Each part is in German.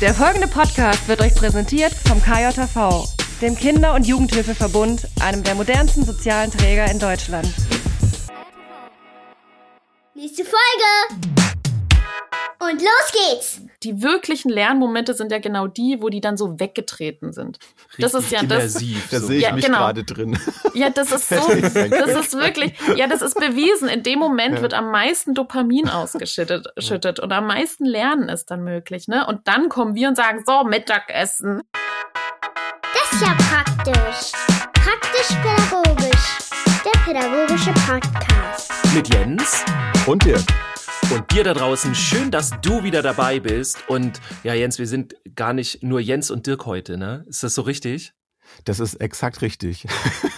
Der folgende Podcast wird euch präsentiert vom KJV, dem Kinder- und Jugendhilfeverbund, einem der modernsten sozialen Träger in Deutschland. Nächste Folge! Und los geht's! Die wirklichen Lernmomente sind ja genau die, wo die dann so weggetreten sind. das ist ja das. Immersiv, Da so. sehe ich Ja, mich genau. gerade drin. Ja, das ist so, das ist wirklich, ja, das ist bewiesen. In dem Moment wird am meisten Dopamin ausgeschüttet schüttet und am meisten Lernen ist dann möglich, ne? Und dann kommen wir und sagen, so, Mittagessen. Das ist ja praktisch. Praktisch-pädagogisch. Der pädagogische Podcast. Mit Jens Und Dirk. Und dir da draußen. Schön, dass du wieder dabei bist. Und ja, Jens, wir sind gar nicht nur Jens und Dirk heute, ne? Ist das so richtig? Das ist exakt richtig.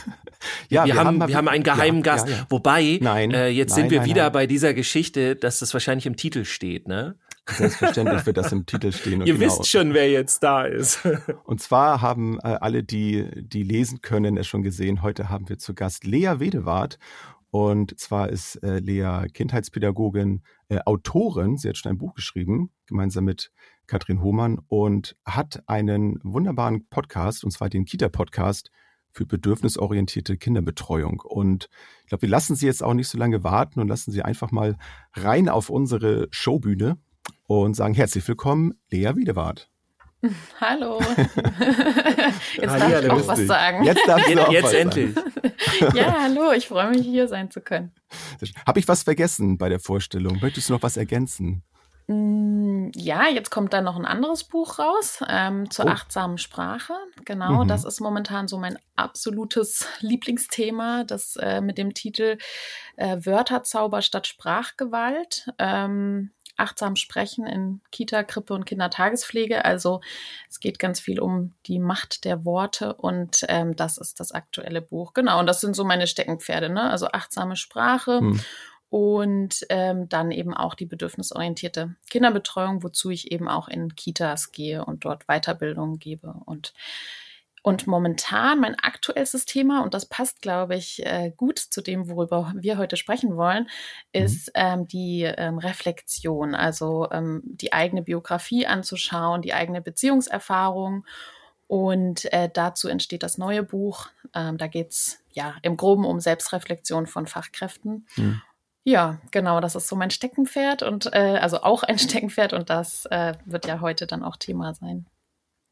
ja, wir, haben, mal- wir haben einen geheimen ja, Gast. Ja, ja. Wobei, Nein, äh, jetzt nein, sind wir nein, wieder bei dieser Geschichte, dass das wahrscheinlich im Titel steht, ne? Selbstverständlich wird das im Titel stehen. Und Ihr genau. wisst schon, wer jetzt da ist. Und zwar haben äh, alle, die, die lesen können, es schon gesehen. Heute haben wir zu Gast Lea Wedewart. Und zwar ist äh, Lea Kindheitspädagogin, äh, Autorin. Sie hat schon ein Buch geschrieben, gemeinsam mit Katrin Hohmann und hat einen wunderbaren Podcast, und zwar den Kita-Podcast für bedürfnisorientierte Kinderbetreuung. Und ich glaube, wir lassen Sie jetzt auch nicht so lange warten und lassen Sie einfach mal rein auf unsere Showbühne und sagen herzlich willkommen, Lea Wedewart. Hallo. Jetzt darf ich auch was sagen. Jetzt du Jetzt, auch jetzt endlich. Ja, hallo, ich freue mich, hier sein zu können. Habe ich was vergessen bei der Vorstellung? Möchtest du noch was ergänzen? Mm, Ja, jetzt kommt dann noch ein anderes Buch raus ähm, zur Oh. achtsamen Sprache. Genau, Mhm. das ist momentan so mein absolutes Lieblingsthema, das äh, mit dem Titel äh, Wörterzauber statt Sprachgewalt. Ähm, achtsam sprechen in Kita, Krippe und Kindertagespflege. Also es geht ganz viel um die Macht der Worte und ähm, das ist das aktuelle Buch. Genau, und das sind so meine Steckenpferde, ne? Also achtsame Sprache Hm. und ähm, dann eben auch die bedürfnisorientierte Kinderbetreuung, wozu ich eben auch in Kitas gehe und dort Weiterbildungen gebe. Und, und momentan mein aktuellstes Thema, und das passt, glaube ich, äh, gut zu dem, worüber wir heute sprechen wollen, ist ähm, die ähm, Reflexion, also ähm, die eigene Biografie anzuschauen, die eigene Beziehungserfahrung. Und äh, dazu entsteht das neue Buch. Ähm, da geht's ja im Groben um Selbstreflexion von Fachkräften. Hm. Ja, genau, das ist so mein Steckenpferd und äh, also auch ein Steckenpferd und das äh, wird ja heute dann auch Thema sein.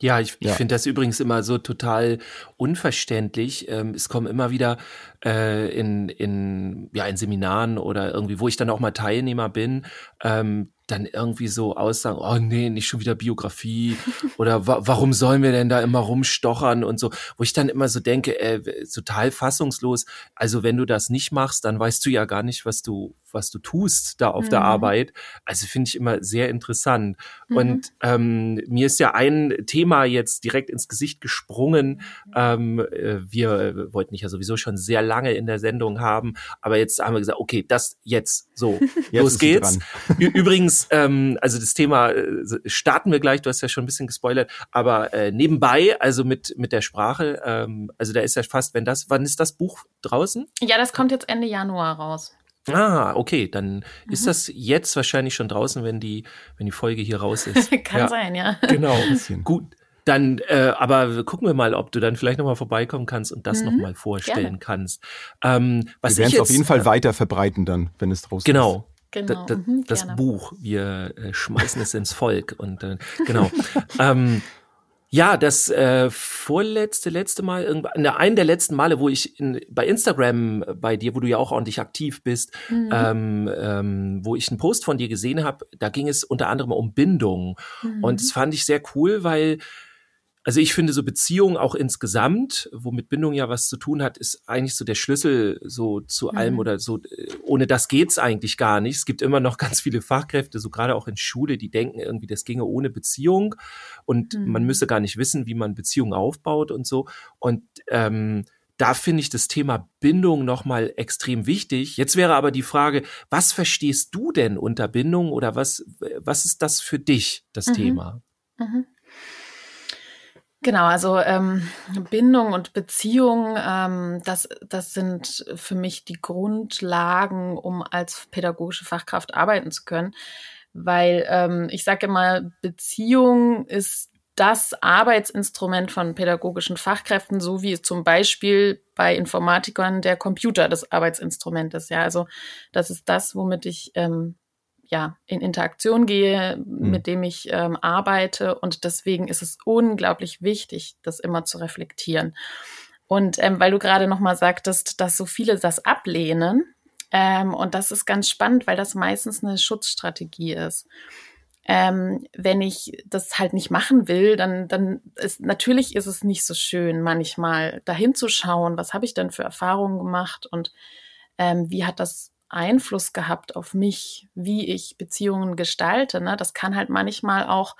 Ja, ich, ich Ja. finde das übrigens immer so total unverständlich. Ähm, es kommen immer wieder äh, in, in, ja, in Seminaren oder irgendwie, wo ich dann auch mal Teilnehmer bin, ähm, dann irgendwie so Aussagen, oh nee, nicht schon wieder Biografie oder wa warum sollen wir denn da immer rumstochern und so, wo ich dann immer so denke, äh, total fassungslos, also wenn du das nicht machst, dann weißt du ja gar nicht, was du, was du tust da auf der Mhm. Arbeit. Also finde ich immer sehr interessant. Mhm. Und ähm, mir ist ja ein Thema jetzt direkt ins Gesicht gesprungen. Ähm, äh, wir äh, wollten dich ja sowieso schon sehr lange in der Sendung haben, aber jetzt haben wir gesagt, okay, das jetzt so, Jetzt los geht's. Ü- Übrigens, ähm, also das Thema äh, starten wir gleich. Du hast ja schon ein bisschen gespoilert, aber äh, nebenbei, also mit mit der Sprache, ähm, also da ist ja fast, wenn das, wann ist das Buch draußen? Ja, das kommt jetzt Ende Januar raus. Ah, okay, dann ist Mhm. das jetzt wahrscheinlich schon draußen, wenn die wenn die Folge hier raus ist. Kann ja, sein, ja. Genau. Bisschen. Gut. Dann, äh, aber gucken wir mal, ob du dann vielleicht nochmal vorbeikommen kannst und das Mhm, noch nochmal vorstellen gerne. kannst. Ähm, was Wir werden ich es jetzt, auf jeden Fall äh, weiter verbreiten dann, wenn es draußen Genau. Genau. Da, da, mhm, das gerne. Buch, wir äh, schmeißen es ins Volk und äh, genau. ähm, ja, das äh, vorletzte, letzte Mal, irgendwann, ne, einen der letzten Male, wo ich in, bei Instagram äh, bei dir, wo du ja auch ordentlich aktiv bist, Mhm. ähm, ähm, wo ich einen Post von dir gesehen habe, da ging es unter anderem um Bindung. Mhm. Und das fand ich sehr cool, weil also ich finde so Beziehungen auch insgesamt, womit Bindung ja was zu tun hat, ist eigentlich so der Schlüssel so zu allem Mhm. oder so. äh, Ohne das geht's eigentlich gar nicht. Es gibt immer noch ganz viele Fachkräfte, so gerade auch in Schule, die denken irgendwie, das ginge ohne Beziehung und Mhm. man müsse gar nicht wissen, wie man Beziehungen aufbaut und so. Und ähm, da finde ich das Thema Bindung nochmal extrem wichtig. Jetzt wäre aber die Frage, was verstehst du denn unter Bindung oder was, was ist das für dich, das Mhm. Thema? Mhm. Genau, also ähm, Bindung und Beziehung, ähm, das, das sind für mich die Grundlagen, um als pädagogische Fachkraft arbeiten zu können. weil ähm, ich sage immer, Beziehung ist das Arbeitsinstrument von pädagogischen Fachkräften, so wie zum Beispiel bei Informatikern der Computer das Arbeitsinstrument ist. Ja, also das ist das, womit ich ähm, ja in Interaktion gehe, mhm. mit dem ich ähm, arbeite und deswegen ist es unglaublich wichtig, das immer zu reflektieren. Und ähm, weil du gerade noch mal sagtest, dass so viele das ablehnen, ähm, und das ist ganz spannend, weil das meistens eine Schutzstrategie ist. Ähm, wenn ich das halt nicht machen will, dann, dann ist natürlich ist es nicht so schön, manchmal dahin zu schauen, was habe ich denn für Erfahrungen gemacht und ähm, wie hat das Einfluss gehabt auf mich, wie ich Beziehungen gestalte. Ne? Das kann halt manchmal auch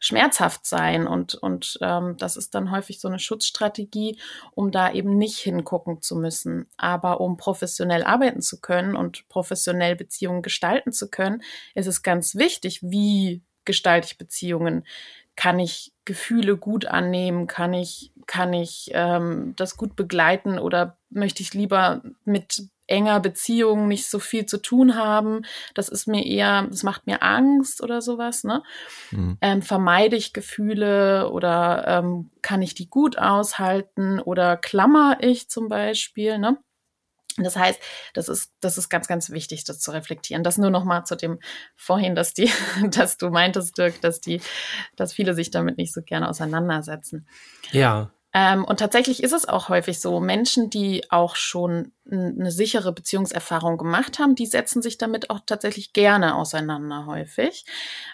schmerzhaft sein und, und ähm, das ist dann häufig so eine Schutzstrategie, um da eben nicht hingucken zu müssen. Aber um professionell arbeiten zu können und professionell Beziehungen gestalten zu können, ist es ganz wichtig, wie gestalte ich Beziehungen. Kann ich Gefühle gut annehmen? Kann ich, kann ich ähm, das gut begleiten oder möchte ich lieber mit enger Beziehung nicht so viel zu tun haben. Das ist mir eher, das macht mir Angst oder sowas. Ne? Mhm. Ähm, vermeide ich Gefühle oder ähm, kann ich die gut aushalten oder klammer ich zum Beispiel. Ne? Das heißt, das ist, das ist ganz, ganz wichtig, das zu reflektieren. Das nur noch mal zu dem vorhin, dass die, dass du meintest, Dirk, dass die, dass viele sich damit nicht so gerne auseinandersetzen. Ja. Ähm, und tatsächlich ist es auch häufig so, Menschen, die auch schon eine sichere Beziehungserfahrung gemacht haben, die setzen sich damit auch tatsächlich gerne auseinander häufig.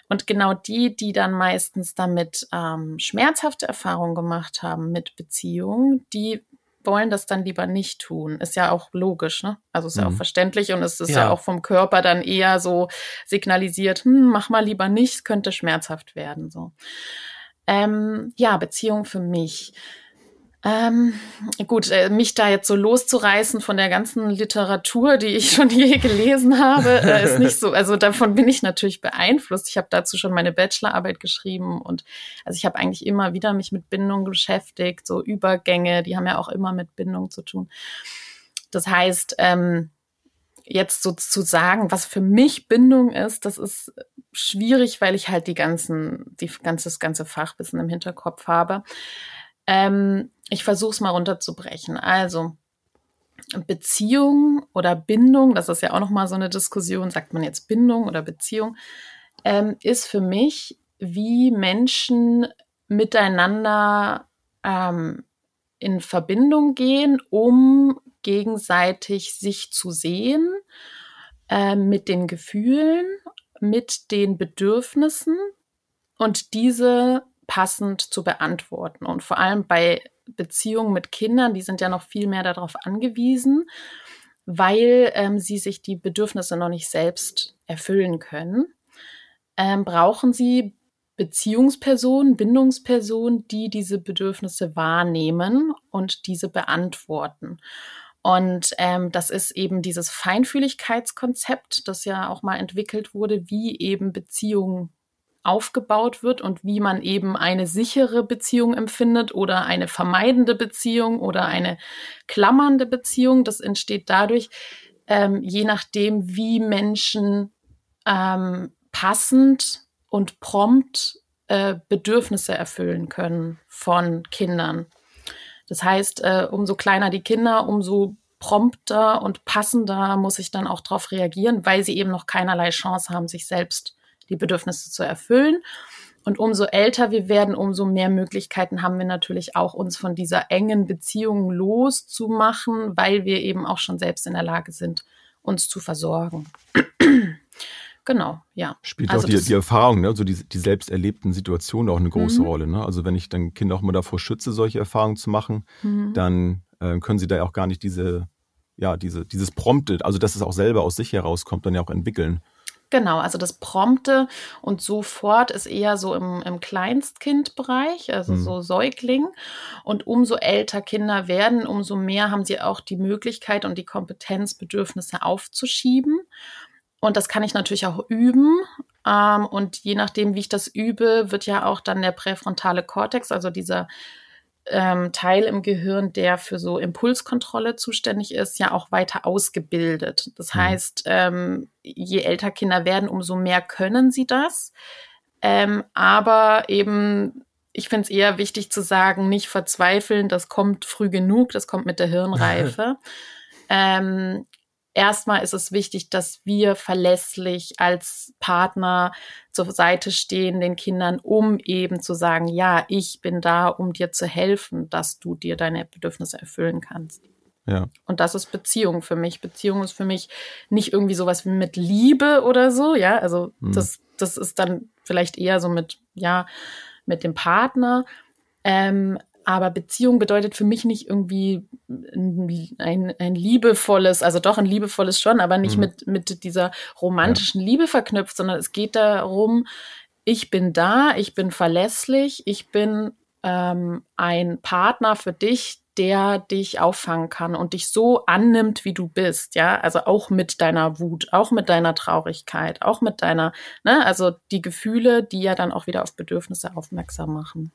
Und genau die, die dann meistens damit ähm, schmerzhafte Erfahrungen gemacht haben mit Beziehungen, die wollen das dann lieber nicht tun. Ist ja auch logisch, ne? Also ist mhm. ja auch mhm. verständlich und es ist ja. ja. auch vom Körper dann eher so signalisiert, hm, mach mal lieber nicht, könnte schmerzhaft werden. So. Ähm, ja, Beziehung für mich. Ähm, gut, äh, mich da jetzt so loszureißen von der ganzen Literatur, die ich schon je gelesen habe, äh, ist nicht so. Also davon bin ich natürlich beeinflusst. Ich habe dazu schon meine Bachelorarbeit geschrieben und also ich habe eigentlich immer wieder mich mit Bindung beschäftigt, so Übergänge, die haben ja auch immer mit Bindung zu tun. Das heißt, ähm, jetzt so zu sagen, was für mich Bindung ist, das ist schwierig, weil ich halt die ganzen, die ganze, das ganze Fachwissen im Hinterkopf habe. Ähm, ich versuche es mal runterzubrechen. Also Beziehung oder Bindung, das ist ja auch noch mal so eine Diskussion, sagt man jetzt Bindung oder Beziehung, ähm, ist für mich, wie Menschen miteinander ähm, in Verbindung gehen, um gegenseitig sich zu sehen, äh, mit den Gefühlen, mit den Bedürfnissen und diese passend zu beantworten. Und vor allem bei Beziehungen mit Kindern, die sind ja noch viel mehr darauf angewiesen, weil ähm, sie sich die Bedürfnisse noch nicht selbst erfüllen können, ähm, brauchen sie Beziehungspersonen, Bindungspersonen, die diese Bedürfnisse wahrnehmen und diese beantworten. Und ähm, das ist eben dieses Feinfühligkeitskonzept, das ja auch mal entwickelt wurde, wie eben Beziehungen aufgebaut wird und wie man eben eine sichere Beziehung empfindet oder eine vermeidende Beziehung oder eine klammernde Beziehung. Das entsteht dadurch, ähm, je nachdem, wie Menschen ähm, passend und prompt äh, Bedürfnisse erfüllen können von Kindern. Das heißt, äh, umso kleiner die Kinder, umso prompter und passender muss ich dann auch darauf reagieren, weil sie eben noch keinerlei Chance haben, sich selbst die Bedürfnisse zu erfüllen. Und umso älter wir werden, umso mehr Möglichkeiten haben wir natürlich auch, uns von dieser engen Beziehung loszumachen, weil wir eben auch schon selbst in der Lage sind, uns zu versorgen. genau, ja. Spielt also auch die, die Erfahrung, ne? also die, die selbst erlebten Situationen auch eine große mhm. Rolle. Ne? Also wenn ich dann Kinder auch mal davor schütze, solche Erfahrungen zu machen, mhm. dann äh, können sie da auch gar nicht diese, ja, diese, dieses Prompted, also dass es auch selber aus sich herauskommt, dann ja auch entwickeln. Genau, also das Prompte und sofort ist eher so im, im Kleinstkindbereich, also mhm. so Säugling. Und umso älter Kinder werden, umso mehr haben sie auch die Möglichkeit und die Kompetenz, Bedürfnisse aufzuschieben. Und das kann ich natürlich auch üben. Ähm, und je nachdem, wie ich das übe, wird ja auch dann der präfrontale Kortex, also dieser ähm, Teil im Gehirn, der für so Impulskontrolle zuständig ist, ja auch weiter ausgebildet. Das Mhm. heißt, ähm, je älter Kinder werden, umso mehr können sie das. Ähm, aber eben, ich finde es eher wichtig zu sagen, nicht verzweifeln, das kommt früh genug, das kommt mit der Hirnreife. ähm, erstmal ist es wichtig, dass wir verlässlich als Partner zur Seite stehen den Kindern, um eben zu sagen, ja, ich bin da, um dir zu helfen, dass du dir deine Bedürfnisse erfüllen kannst. Ja. Und das ist Beziehung für mich. Beziehung ist für mich nicht irgendwie sowas wie mit Liebe oder so, ja. Also Mhm. das, das ist dann vielleicht eher so mit, ja, mit dem Partner. Ähm, aber Beziehung bedeutet für mich nicht irgendwie ein, ein, liebevolles, also doch ein liebevolles schon, aber nicht Mhm. mit, mit dieser romantischen Liebe verknüpft, sondern es geht darum, ich bin da, ich bin verlässlich, ich bin ähm, ein Partner für dich, der dich auffangen kann und dich so annimmt, wie du bist, ja, also auch mit deiner Wut, auch mit deiner Traurigkeit, auch mit deiner, ne, also die Gefühle, die ja dann auch wieder auf Bedürfnisse aufmerksam machen.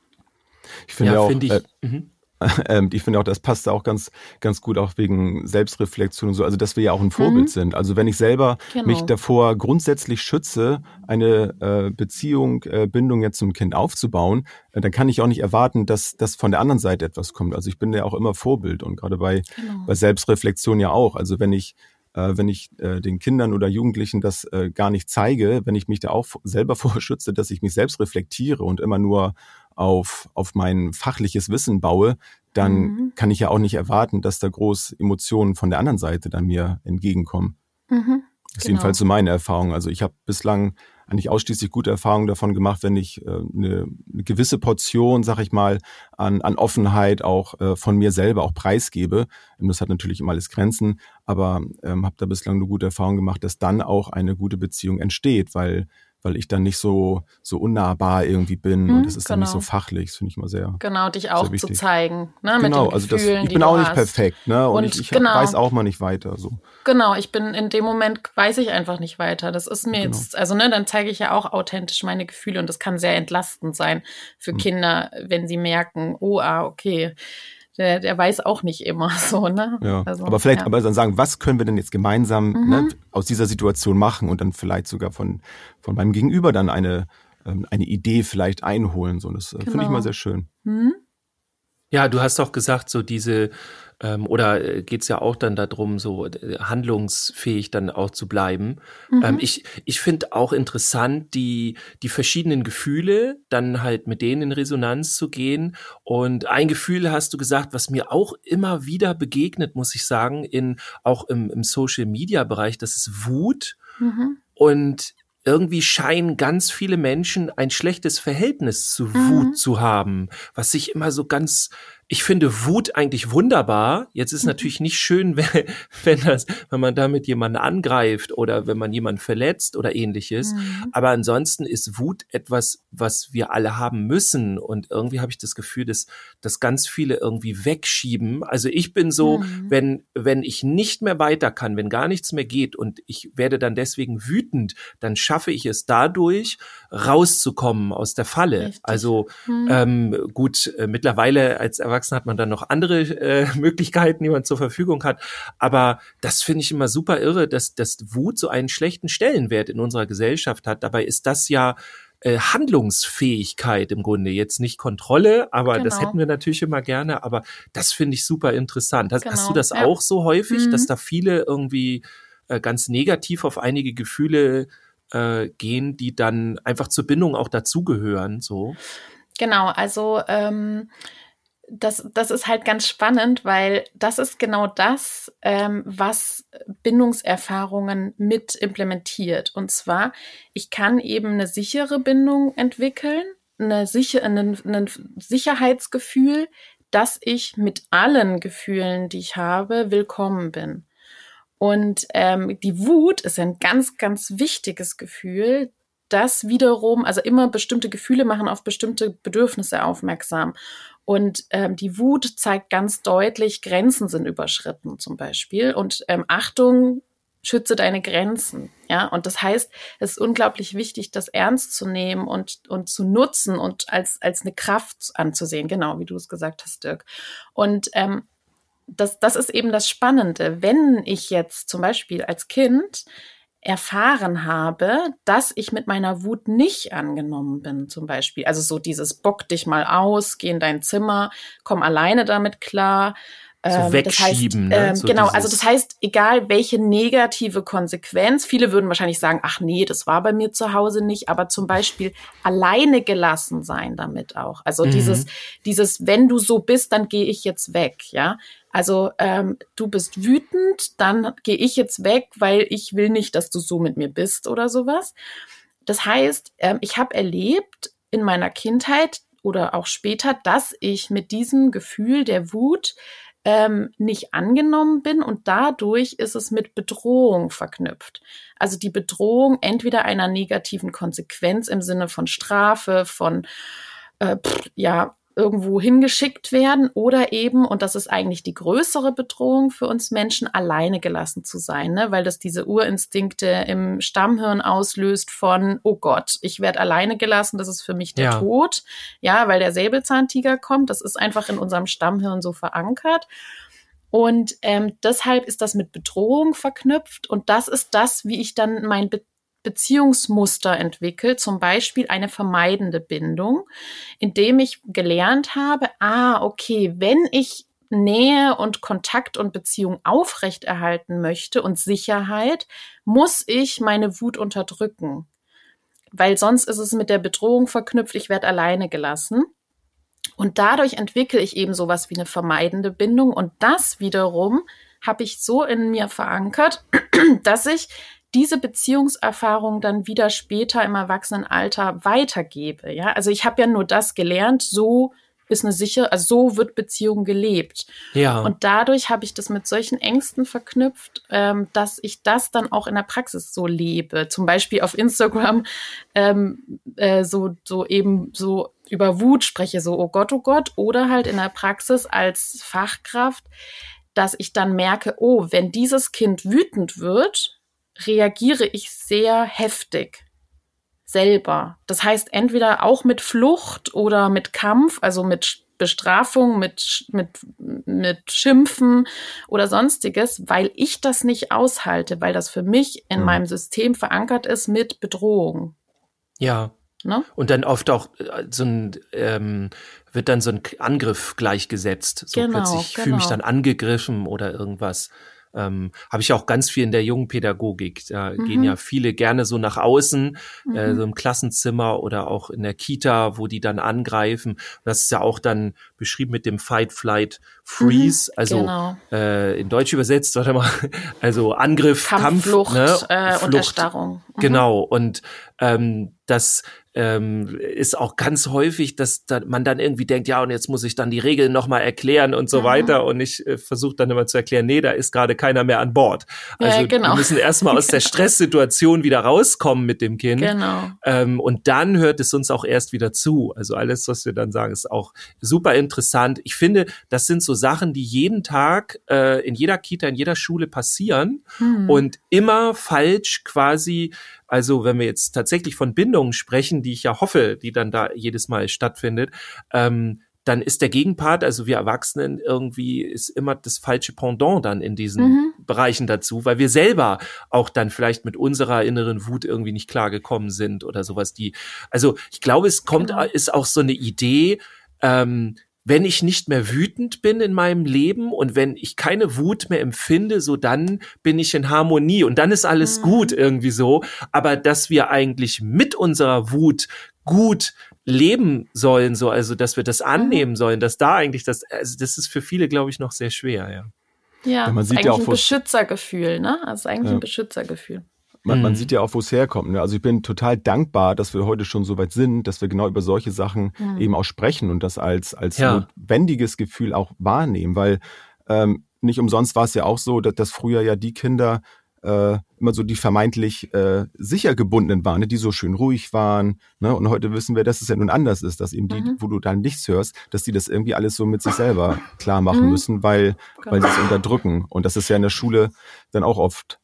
Ich finde ja, auch, finde ich. äh, mhm. ähm, ich finde auch, das passt da auch ganz, ganz gut auch wegen Selbstreflexion und so. Also, dass wir ja auch ein Vorbild Mhm. sind. Also, wenn ich selber Genau. mich davor grundsätzlich schütze, eine äh, Beziehung, äh, Bindung jetzt zum Kind aufzubauen, äh, dann kann ich auch nicht erwarten, dass das von der anderen Seite etwas kommt. Also, ich bin ja auch immer Vorbild und gerade bei, Genau. bei Selbstreflexion ja auch. Also, wenn ich äh, wenn ich äh, den Kindern oder Jugendlichen das äh, gar nicht zeige, wenn ich mich da auch selber vorschütze, dass ich mich selbst reflektiere und immer nur auf, auf mein fachliches Wissen baue, dann Mhm. kann ich ja auch nicht erwarten, dass da groß Emotionen von der anderen Seite dann mir entgegenkommen. Mhm. Das ist Genau. jedenfalls so meine Erfahrung. Also ich habe bislang eigentlich ausschließlich gute Erfahrungen davon gemacht, wenn ich äh, eine, eine gewisse Portion, sag ich mal, an, an Offenheit auch äh, von mir selber auch preisgebe. Das hat natürlich immer alles Grenzen, aber ähm, habe da bislang eine gute Erfahrung gemacht, dass dann auch eine gute Beziehung entsteht, weil weil ich dann nicht so so unnahbar irgendwie bin Mhm, und das ist dann nicht so genau. fachlich. Das finde ich mal sehr Genau, dich auch zu zeigen, ne, mit genau. Also das, Gefühlen, ich die bin auch nicht hast. perfekt, ne? Und, Und ich, ich genau. weiß auch mal nicht weiter. So. Genau, ich bin in dem Moment weiß ich einfach nicht weiter. Das ist mir Genau. jetzt, also ne, dann zeige ich ja auch authentisch meine Gefühle und das kann sehr entlastend sein für Mhm. Kinder, wenn sie merken, oh, ah, okay, der, der weiß auch nicht immer so, ne? Ja, Also, aber vielleicht ja. aber dann sagen, was können wir denn jetzt gemeinsam Mhm. ne, aus dieser Situation machen und dann vielleicht sogar von, von meinem Gegenüber dann eine, ähm, eine Idee vielleicht einholen. So, das äh, finde ich Genau. mal sehr schön. Hm? Ja, du hast auch gesagt, so diese, ähm, oder äh, geht's ja auch dann darum, so äh, handlungsfähig dann auch zu bleiben. Mhm. Ähm, ich ich finde auch interessant, die, die verschiedenen Gefühle, dann halt mit denen in Resonanz zu gehen. Und ein Gefühl hast du gesagt, was mir auch immer wieder begegnet, muss ich sagen, in, auch im, im Social Media Bereich, das ist Wut. Mhm. Und irgendwie scheinen ganz viele Menschen ein schlechtes Verhältnis zu Mhm. Wut zu haben, was sich immer so ganz, ich finde Wut eigentlich wunderbar. Jetzt ist Mhm. natürlich nicht schön, wenn, wenn das, wenn man damit jemanden angreift oder wenn man jemanden verletzt oder ähnliches. Mhm. Aber ansonsten ist Wut etwas, was wir alle haben müssen. Und irgendwie habe ich das Gefühl, dass, dass ganz viele irgendwie wegschieben. Also ich bin so, Mhm. wenn, wenn ich nicht mehr weiter kann, wenn gar nichts mehr geht und ich werde dann deswegen wütend, dann schaffe ich es dadurch, rauszukommen aus der Falle. Richtig. Also Mhm. ähm, gut, äh, mittlerweile als Erwachsener hat man dann noch andere äh, Möglichkeiten, die man zur Verfügung hat. Aber das finde ich immer super irre, dass, dass Wut so einen schlechten Stellenwert in unserer Gesellschaft hat. Dabei ist das ja äh, Handlungsfähigkeit im Grunde. Jetzt nicht Kontrolle, aber das Genau. hätten wir natürlich immer gerne. Aber das finde ich super interessant. Hast, hast Genau, du das ja. auch so häufig, Mhm. dass da viele irgendwie äh, ganz negativ auf einige Gefühle äh, gehen, die dann einfach zur Bindung auch dazugehören, so? Genau, also ähm, das, das ist halt ganz spannend, weil das ist genau das, ähm, was Bindungserfahrungen mit implementiert. Und zwar, ich kann eben eine sichere Bindung entwickeln, eine sicher, ein, ein Sicherheitsgefühl, dass ich mit allen Gefühlen, die ich habe, willkommen bin. Und ähm, die Wut ist ein ganz, ganz wichtiges Gefühl, das wiederum, also immer bestimmte Gefühle machen auf bestimmte Bedürfnisse aufmerksam. Und ähm, die Wut zeigt ganz deutlich, Grenzen sind überschritten zum Beispiel. Und ähm, Achtung, schütze deine Grenzen. Ja, und das heißt, es ist unglaublich wichtig, das ernst zu nehmen und, und zu nutzen und als, als eine Kraft anzusehen. Genau, wie du es gesagt hast, Dirk. Und ähm, das, das ist eben das Spannende. Wenn ich jetzt zum Beispiel als Kind erfahren habe, dass ich mit meiner Wut nicht angenommen bin, zum Beispiel. Also so dieses Bock dich mal aus, geh in dein Zimmer, komm alleine damit klar, so ähm, wegschieben. Das heißt, ne? ähm, so genau, also das heißt, egal welche negative Konsequenz, viele würden wahrscheinlich sagen, ach nee, das war bei mir zu Hause nicht, aber zum Beispiel alleine gelassen sein damit auch. Also mhm. dieses, dieses, wenn du so bist, dann gehe ich jetzt weg, ja. Also ähm, du bist wütend, dann gehe ich jetzt weg, weil ich will nicht, dass du so mit mir bist oder sowas. Das heißt, ähm, ich habe erlebt in meiner Kindheit oder auch später, dass ich mit diesem Gefühl der Wut ähm, nicht angenommen bin und dadurch ist es mit Bedrohung verknüpft. Also die Bedrohung entweder einer negativen Konsequenz im Sinne von Strafe, von äh, pff, ja irgendwo hingeschickt werden oder eben, und das ist eigentlich die größere Bedrohung für uns Menschen, alleine gelassen zu sein, ne? weil das diese Urinstinkte im Stammhirn auslöst von, oh Gott, ich werde alleine gelassen, das ist für mich der ja. Tod, ja, weil der Säbelzahntiger kommt, das ist einfach in unserem Stammhirn so verankert. Und ähm, deshalb ist das mit Bedrohung verknüpft und das ist das, wie ich dann mein Be Beziehungsmuster entwickelt, zum Beispiel eine vermeidende Bindung, indem ich gelernt habe, ah, okay, wenn ich Nähe und Kontakt und Beziehung aufrechterhalten möchte und Sicherheit, muss ich meine Wut unterdrücken. Weil sonst ist es mit der Bedrohung verknüpft, ich werde alleine gelassen. Und dadurch entwickle ich eben sowas wie eine vermeidende Bindung. Und das wiederum habe ich so in mir verankert, dass ich diese Beziehungserfahrung dann wieder später im Erwachsenenalter weitergebe. Ja, also ich habe ja nur das gelernt, so ist eine sichere, also so wird Beziehung gelebt. Ja. Und dadurch habe ich das mit solchen Ängsten verknüpft, ähm, dass ich das dann auch in der Praxis so lebe. Zum Beispiel auf Instagram ähm, äh, so, so eben so über Wut spreche, so oh Gott, oh Gott, oder halt in der Praxis als Fachkraft, dass ich dann merke, oh, wenn dieses Kind wütend wird, reagiere ich sehr heftig selber. Das heißt, entweder auch mit Flucht oder mit Kampf, also mit Bestrafung, mit, mit, mit Schimpfen oder sonstiges, weil ich das nicht aushalte, weil das für mich in mhm. meinem System verankert ist mit Bedrohung. Ja. Ne? Und dann oft auch äh, so ein, ähm, wird dann so ein Angriff gleichgesetzt. So genau, plötzlich genau. fühle mich dann angegriffen oder irgendwas ähm, habe ich auch ganz viel in der jungen Pädagogik. Da mhm. gehen ja viele gerne so nach außen, mhm. äh, so im Klassenzimmer oder auch in der Kita, wo die dann angreifen. Das ist ja auch dann beschrieben mit dem Fight, Flight, Freeze, mhm, also genau. äh, in Deutsch übersetzt, warte mal, also Angriff, Kampf, Kampf Flucht, ne? äh, Flucht. und Erstarrung. Mhm. Genau, und ähm, das ähm, ist auch ganz häufig, dass da man dann irgendwie denkt, ja, und jetzt muss ich dann die Regeln nochmal erklären und so mhm. weiter. Und ich äh, versuche dann immer zu erklären, nee, da ist gerade keiner mehr an Bord. Also ja, genau. wir müssen erstmal aus der Stresssituation wieder rauskommen mit dem Kind. Genau. Ähm, und dann hört es uns auch erst wieder zu. Also alles, was wir dann sagen, ist auch super interessant. Ich finde, das sind so Sachen, die jeden Tag äh, in jeder Kita, in jeder Schule passieren mhm. und immer falsch quasi also wenn wir jetzt tatsächlich von Bindungen sprechen, die ich ja hoffe, die dann da jedes Mal stattfindet, ähm, dann ist der Gegenpart, also wir Erwachsenen irgendwie ist immer das falsche Pendant dann in diesen mhm. Bereichen dazu, weil wir selber auch dann vielleicht mit unserer inneren Wut irgendwie nicht klargekommen sind oder sowas. Die, also ich glaube, es kommt, genau. ist auch so eine Idee, ähm, wenn ich nicht mehr wütend bin in meinem Leben und wenn ich keine Wut mehr empfinde, so dann bin ich in Harmonie und dann ist alles mhm. gut irgendwie so. Aber dass wir eigentlich mit unserer Wut gut leben sollen, so, also dass wir das mhm. annehmen sollen, dass da eigentlich das, also das ist für viele, glaube ich, noch sehr schwer, ja. Ja, ja man sieht ja auch, ein Beschützergefühl, ne? Das ist eigentlich ja. ein Beschützergefühl. Man, mhm. man sieht ja auch, wo es herkommt. Ne? Also ich bin total dankbar, dass wir heute schon so weit sind, dass wir genau über solche Sachen mhm. eben auch sprechen und das als, als ja. notwendiges Gefühl auch wahrnehmen, weil ähm, nicht umsonst war es ja auch so, dass, dass früher ja die Kinder äh, immer so die vermeintlich äh, sicher gebundenen waren, ne? die so schön ruhig waren. Ne? Und heute wissen wir, dass es ja nun anders ist, dass eben die, mhm. wo du dann nichts hörst, dass die das irgendwie alles so mit sich selber klar machen mhm. müssen, weil, weil sie es unterdrücken. Und das ist ja in der Schule dann auch oft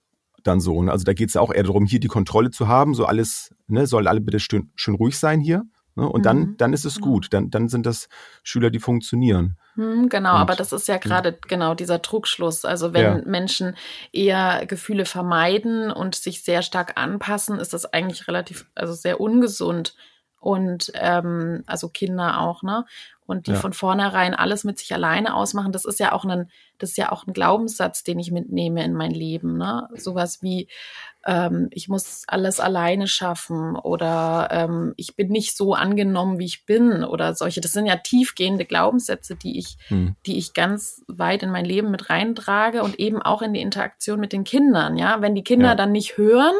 dann so. Ne? Also da geht es ja auch eher darum, hier die Kontrolle zu haben, so alles, ne, soll alle bitte schön, schön ruhig sein hier. Ne? Und mhm. dann, dann ist es genau. gut. Dann, dann sind das Schüler, die funktionieren. Hm, genau, und, aber das ist ja gerade ja. genau dieser Trugschluss. Also wenn ja. Menschen eher Gefühle vermeiden und sich sehr stark anpassen, ist das eigentlich relativ, also sehr ungesund. Und ähm, also Kinder auch, ne? Und die ja. von vornherein alles mit sich alleine ausmachen, das ist ja auch ein, das ist ja auch ein Glaubenssatz, den ich mitnehme in mein Leben. Ne? Sowas wie, ähm, ich muss alles alleine schaffen oder ähm, ich bin nicht so angenommen, wie ich bin oder solche. Das sind ja tiefgehende Glaubenssätze, die ich, hm. die ich ganz weit in mein Leben mit reintrage und eben auch in die Interaktion mit den Kindern. Ja, wenn die Kinder ja. dann nicht hören,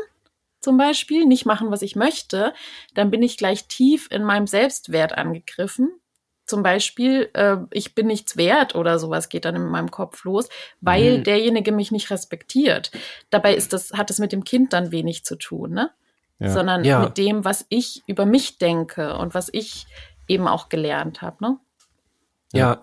zum Beispiel, nicht machen, was ich möchte, dann bin ich gleich tief in meinem Selbstwert angegriffen zum Beispiel, äh, ich bin nichts wert oder sowas geht dann in meinem Kopf los, weil mhm. derjenige mich nicht respektiert. Dabei ist das, hat es mit dem Kind dann wenig zu tun, ne? Ja. Sondern ja. mit dem, was ich über mich denke und was ich eben auch gelernt habe, ne? Ja.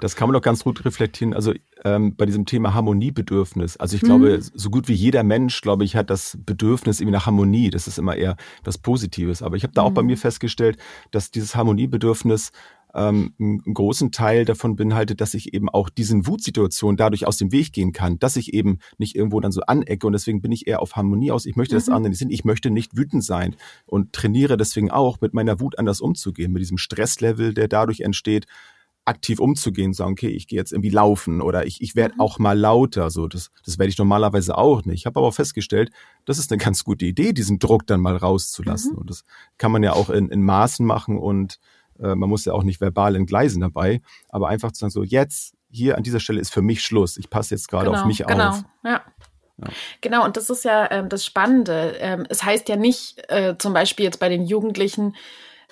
Das kann man doch ganz gut reflektieren. Also ähm, bei diesem Thema Harmoniebedürfnis. Also ich glaube, mhm. so gut wie jeder Mensch, glaube ich, hat das Bedürfnis irgendwie nach Harmonie. Das ist immer eher was Positives. Aber ich habe da auch bei mir mhm. festgestellt, dass dieses Harmoniebedürfnis ähm, einen großen Teil davon beinhaltet, dass ich eben auch diesen Wutsituationen dadurch aus dem Weg gehen kann, dass ich eben nicht irgendwo dann so anecke und deswegen bin ich eher auf Harmonie aus. Ich möchte mhm. das andere nicht sind. Ich möchte nicht wütend sein und trainiere deswegen auch mit meiner Wut anders umzugehen, mit diesem Stresslevel, der dadurch entsteht, aktiv umzugehen, sagen, okay, ich gehe jetzt irgendwie laufen oder ich, ich werde mhm. auch mal lauter. So, das, das werde ich normalerweise auch nicht. Ich habe aber festgestellt, das ist eine ganz gute Idee, diesen Druck dann mal rauszulassen. Mhm. Und das kann man ja auch in, in Maßen machen und äh, man muss ja auch nicht verbal entgleisen dabei, aber einfach zu sagen, so jetzt, hier an dieser Stelle ist für mich Schluss. Ich passe jetzt gerade genau, auf mich genau, auf. Ja. Ja. Genau, und das ist ja ähm, das Spannende. Ähm, es heißt ja nicht, äh, zum Beispiel jetzt bei den Jugendlichen,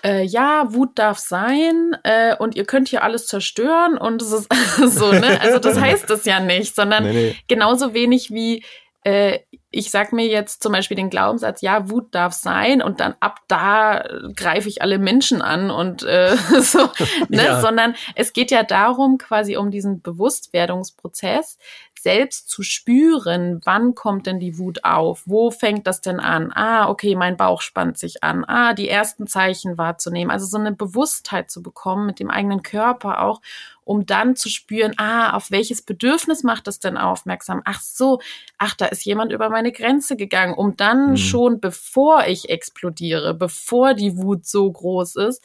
äh, ja, Wut darf sein äh, und ihr könnt hier alles zerstören und es ist so, ne? Also das heißt das ja nicht, sondern nee, nee. genauso wenig wie äh, ich sag mir jetzt zum Beispiel den Glaubenssatz, ja, Wut darf sein und dann ab da greife ich alle Menschen an und äh, so, ne? Ja. sondern es geht ja darum, quasi um diesen Bewusstwerdungsprozess, selbst zu spüren, wann kommt denn die Wut auf? Wo fängt das denn an? Ah, okay, mein Bauch spannt sich an. Ah, die ersten Zeichen wahrzunehmen. Also so eine Bewusstheit zu bekommen mit dem eigenen Körper auch, um dann zu spüren, ah, auf welches Bedürfnis macht das denn aufmerksam? Ach so, ach, da ist jemand über meine Grenze gegangen, um dann mhm. schon, bevor ich explodiere, bevor die Wut so groß ist,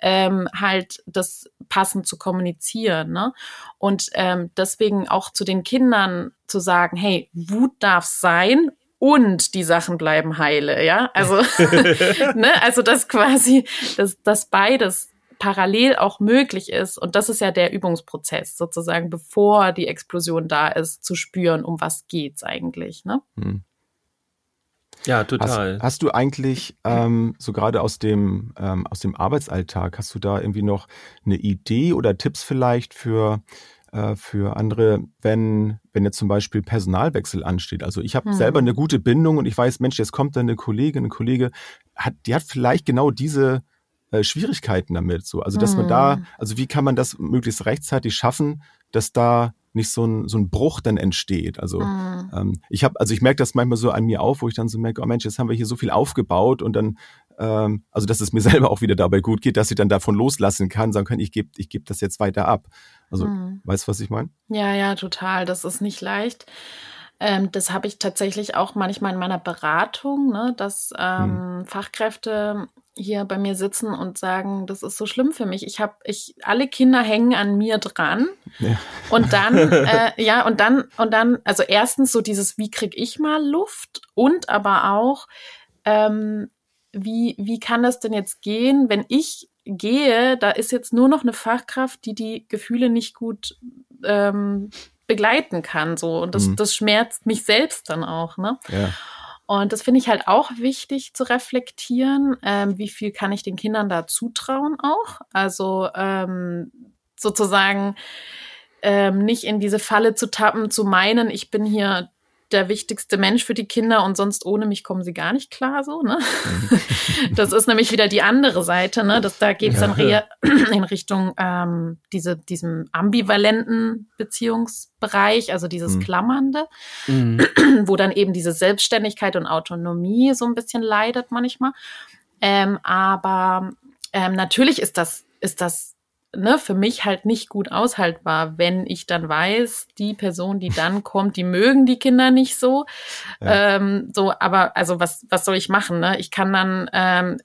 ähm, halt das passend zu kommunizieren. Ne? Und ähm, deswegen auch zu den Kindern zu sagen, hey, Wut darf sein und die Sachen bleiben heile, ja. Also, ne, also das quasi, dass, dass beides parallel auch möglich ist. Und das ist ja der Übungsprozess, sozusagen, bevor die Explosion da ist, zu spüren, um was geht's eigentlich. Ne? Hm. Ja, total. Hast, hast du eigentlich ähm, so gerade aus dem ähm, aus dem Arbeitsalltag hast du da irgendwie noch eine Idee oder Tipps vielleicht für äh, für andere, wenn wenn jetzt zum Beispiel Personalwechsel ansteht? Also ich habe hm. selber eine gute Bindung und ich weiß, Mensch, jetzt kommt da eine Kollegin, ein Kollege, hat die hat vielleicht genau diese äh, Schwierigkeiten damit. So, also dass hm. man da, hm. also wie kann man das möglichst rechtzeitig schaffen, dass da nicht so ein, so ein Bruch dann entsteht. Also mhm. ähm, ich habe, also ich merke das manchmal so an mir auf, wo ich dann so merke, oh Mensch, jetzt haben wir hier so viel aufgebaut und dann, ähm, also dass es mir selber auch wieder dabei gut geht, dass ich dann davon loslassen kann, sagen kann, ich gebe ich geb das jetzt weiter ab. Also mhm. weißt du, was ich meine? Ja, ja, total. Das ist nicht leicht. Ähm, das habe ich tatsächlich auch manchmal in meiner Beratung, ne, dass ähm, hm. Fachkräfte hier bei mir sitzen und sagen, das ist so schlimm für mich. Ich habe, ich, alle Kinder hängen an mir dran. Ja. Und dann, äh, ja, und dann, und dann, also erstens so dieses, wie krieg ich mal Luft? Und aber auch, ähm, wie, wie kann das denn jetzt gehen, wenn ich gehe, da ist jetzt nur noch eine Fachkraft, die die Gefühle nicht gut ähm, begleiten kann, so. Und das, mhm. das schmerzt mich selbst dann auch, ne? Ja. Und das finde ich halt auch wichtig zu reflektieren. Ähm, wie viel kann ich den Kindern da zutrauen auch? Also ähm, sozusagen ähm, nicht in diese Falle zu tappen, zu meinen, ich bin hier der wichtigste Mensch für die Kinder und sonst ohne mich kommen sie gar nicht klar, so, ne? Mhm. das ist nämlich wieder die andere Seite, ne? Das, da geht's dann eher in Richtung ähm, diese, diesem ambivalenten Beziehungsbereich, also dieses mhm. Klammernde, mhm. wo dann eben diese Selbstständigkeit und Autonomie so ein bisschen leidet manchmal. Ähm, aber ähm, natürlich ist das, ist das ne, für mich halt nicht gut aushaltbar, wenn ich dann weiß, die Person, die dann kommt, die mögen die Kinder nicht so. Ja. Ähm, so, aber also was, was soll ich machen? Ne? Ich kann dann, ähm,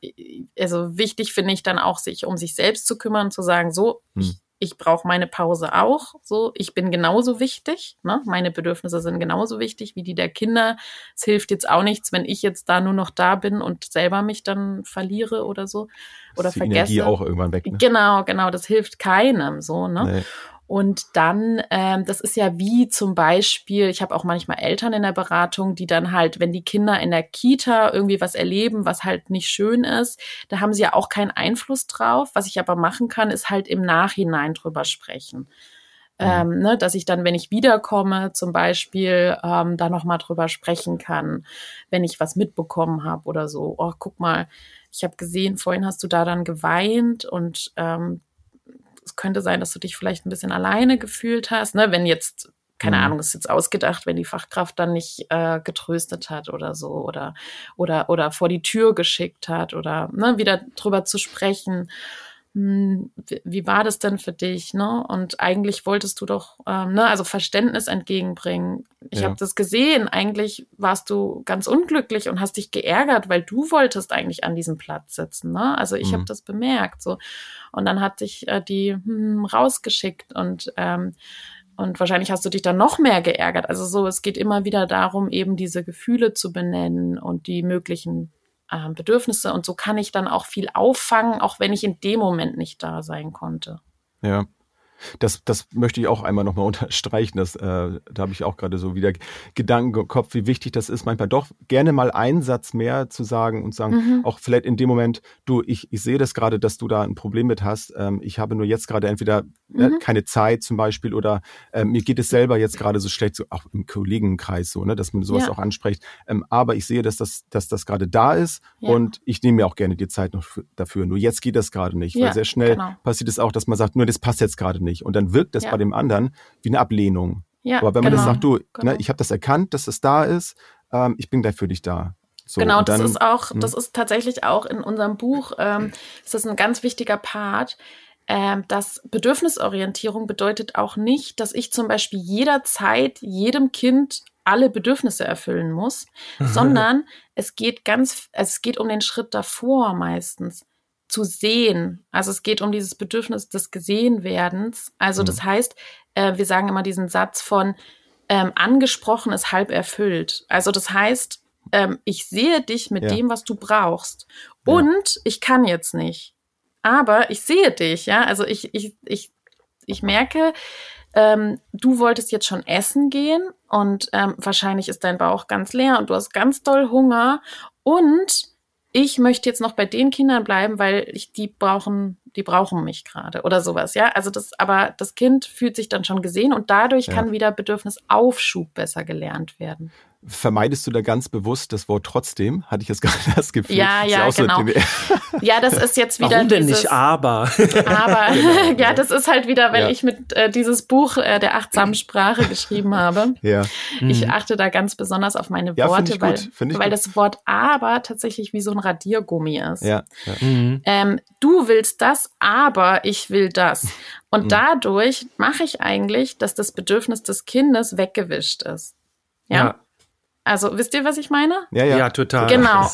also wichtig finde ich dann auch, sich um sich selbst zu kümmern, zu sagen, so, hm. ich ich brauche meine Pause auch. So, ich bin genauso wichtig. Ne? Meine Bedürfnisse sind genauso wichtig wie die der Kinder. Es hilft jetzt auch nichts, wenn ich jetzt da nur noch da bin und selber mich dann verliere oder so oder die vergesse. Energie auch irgendwann weg. Ne? Genau, genau. Das hilft keinem so. Ne? Nee. Und dann, ähm, das ist ja wie zum Beispiel, ich habe auch manchmal Eltern in der Beratung, die dann halt, wenn die Kinder in der Kita irgendwie was erleben, was halt nicht schön ist, da haben sie ja auch keinen Einfluss drauf. Was ich aber machen kann, ist halt im Nachhinein drüber sprechen. Mhm. Ähm, ne, dass ich dann, wenn ich wiederkomme, zum Beispiel ähm, da nochmal drüber sprechen kann, wenn ich was mitbekommen habe oder so. Oh, guck mal, ich habe gesehen, vorhin hast du da dann geweint und ähm, könnte sein, dass du dich vielleicht ein bisschen alleine gefühlt hast, ne? wenn jetzt keine mhm. Ahnung, ist jetzt ausgedacht, wenn die Fachkraft dann nicht äh, getröstet hat oder so oder oder oder vor die Tür geschickt hat oder ne, wieder drüber zu sprechen. Hm, wie war das denn für dich? Ne? Und eigentlich wolltest du doch, ähm, ne, also Verständnis entgegenbringen. Ich ja. habe das gesehen. Eigentlich warst du ganz unglücklich und hast dich geärgert, weil du wolltest eigentlich an diesem Platz sitzen. Ne? Also ich mhm. habe das bemerkt. So und dann hat dich äh, die hm, rausgeschickt und ähm, und wahrscheinlich hast du dich dann noch mehr geärgert. Also so, es geht immer wieder darum, eben diese Gefühle zu benennen und die möglichen äh, Bedürfnisse. Und so kann ich dann auch viel auffangen, auch wenn ich in dem Moment nicht da sein konnte. Ja. Das, das möchte ich auch einmal nochmal unterstreichen. Das, äh, da habe ich auch gerade so wieder Gedanken im Kopf, wie wichtig das ist, manchmal doch gerne mal einen Satz mehr zu sagen und sagen, mhm. auch vielleicht in dem Moment, du, ich, ich sehe das gerade, dass du da ein Problem mit hast. Ähm, ich habe nur jetzt gerade entweder äh, mhm. äh, keine Zeit zum Beispiel oder äh, mir geht es selber jetzt gerade so schlecht, so auch im Kollegenkreis so, ne, dass man sowas ja. auch anspricht. Ähm, aber ich sehe, dass das, dass das gerade da ist ja. und ich nehme mir auch gerne die Zeit noch dafür. Nur jetzt geht das gerade nicht, ja, weil sehr schnell genau. passiert es auch, dass man sagt, nur das passt jetzt gerade nicht nicht. Und dann wirkt das ja. bei dem anderen wie eine Ablehnung. Ja, Aber wenn man genau. das sagt, du, ne, genau. ne, ich habe das erkannt, dass es da ist, ähm, ich bin gleich für dich da. So, genau, dann, das ist auch, hm. das ist tatsächlich auch in unserem Buch, ähm, ist das ein ganz wichtiger Part. Ähm, dass Bedürfnisorientierung bedeutet auch nicht, dass ich zum Beispiel jederzeit jedem Kind alle Bedürfnisse erfüllen muss, sondern es geht ganz, es geht um den Schritt davor meistens zu sehen. Also es geht um dieses Bedürfnis des Gesehenwerdens. Also mhm. das heißt, äh, wir sagen immer diesen Satz von ähm, angesprochen ist halb erfüllt. Also das heißt, ähm, ich sehe dich mit ja. dem, was du brauchst. Und ja. ich kann jetzt nicht. Aber ich sehe dich, ja. Also ich, ich, ich, ich merke, ähm, du wolltest jetzt schon essen gehen und ähm, wahrscheinlich ist dein Bauch ganz leer und du hast ganz doll Hunger und ich möchte jetzt noch bei den Kindern bleiben, weil ich die brauchen, die brauchen mich gerade oder sowas, ja. Also das, aber das Kind fühlt sich dann schon gesehen und dadurch ja. kann wieder Bedürfnisaufschub besser gelernt werden. Vermeidest du da ganz bewusst das Wort trotzdem? Hatte ich jetzt gerade das Gefühl. Ja, ja, genau. So ja, das ist jetzt wieder. Warum denn nicht aber? Aber, genau, ja, das ist halt wieder, wenn ja. ich mit äh, dieses Buch äh, der achtsamen Sprache geschrieben habe. Ja. Ich mhm. achte da ganz besonders auf meine ja, Worte, weil, weil das Wort aber tatsächlich wie so ein Radiergummi ist. Ja. ja. Mhm. Ähm, du willst das, aber ich will das. Und mhm. dadurch mache ich eigentlich, dass das Bedürfnis des Kindes weggewischt ist. ja. Also wisst ihr, was ich meine? Ja, ja, ja total. Genau.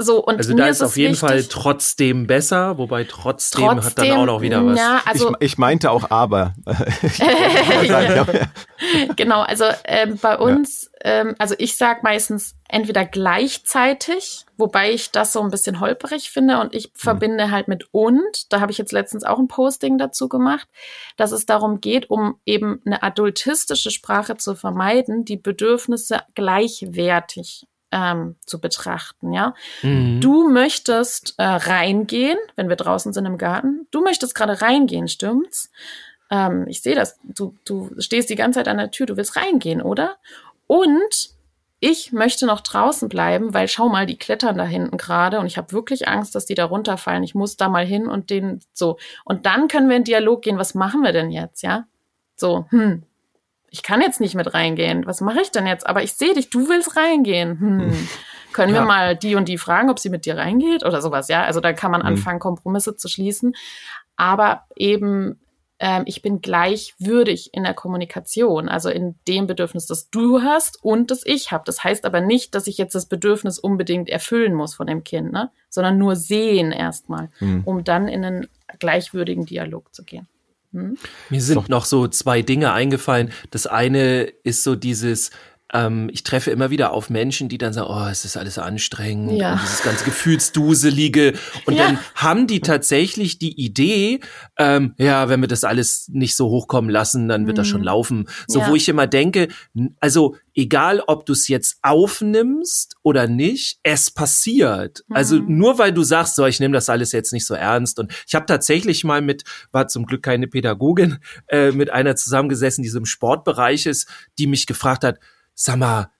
So, und also da ist, ist auf jeden wichtig, Fall trotzdem besser, wobei trotzdem, trotzdem, hat dann auch noch wieder was. Ja, also, ich, ich meinte auch aber. genau, also ähm, bei uns, ja. ähm, also ich sag meistens entweder gleichzeitig, wobei ich das so ein bisschen holperig finde und ich mhm. verbinde halt mit und. Da habe ich jetzt letztens auch ein Posting dazu gemacht, dass es darum geht, um eben eine adultistische Sprache zu vermeiden, die Bedürfnisse gleichwertig ähm, zu betrachten, ja. Mhm. Du möchtest äh, reingehen, wenn wir draußen sind im Garten. Du möchtest gerade reingehen, stimmt's? Ähm, ich sehe das. Du, du stehst die ganze Zeit an der Tür, du willst reingehen, oder? Und ich möchte noch draußen bleiben, weil schau mal, die klettern da hinten gerade und ich habe wirklich Angst, dass die da runterfallen. Ich muss da mal hin und den so. Und dann können wir in Dialog gehen. Was machen wir denn jetzt, ja? So, hm, ich kann jetzt nicht mit reingehen. Was mache ich denn jetzt? Aber ich sehe dich, du willst reingehen. Hm. Können ja. wir mal die und die fragen, ob sie mit dir reingeht oder sowas, ja? Also da kann man hm. anfangen, Kompromisse zu schließen. Aber eben ähm, ich bin gleichwürdig in der Kommunikation, also in dem Bedürfnis, das du hast und das ich habe. Das heißt aber nicht, dass ich jetzt das Bedürfnis unbedingt erfüllen muss von dem Kind, ne? sondern nur sehen erstmal, mhm. um dann in einen gleichwürdigen Dialog zu gehen. Hm? Mir sind noch so zwei Dinge eingefallen. Das eine ist so dieses, ähm, ich treffe immer wieder auf Menschen, die dann sagen, oh, es ist alles anstrengend ja. und dieses ganz Gefühlsduselige. Und ja. dann haben die tatsächlich die Idee, ähm, ja, wenn wir das alles nicht so hochkommen lassen, dann wird mhm. das schon mhm. laufen. So, ja. wo ich immer denke, also egal ob du es jetzt aufnimmst oder nicht, es passiert. Also mhm. Also nur weil du sagst, so, ich nehme das alles jetzt nicht so ernst. Und ich habe tatsächlich mal mit, war zum Glück keine Pädagogin, äh, mit einer zusammengesessen, die so im Sportbereich ist, die mich gefragt hat, sag mal,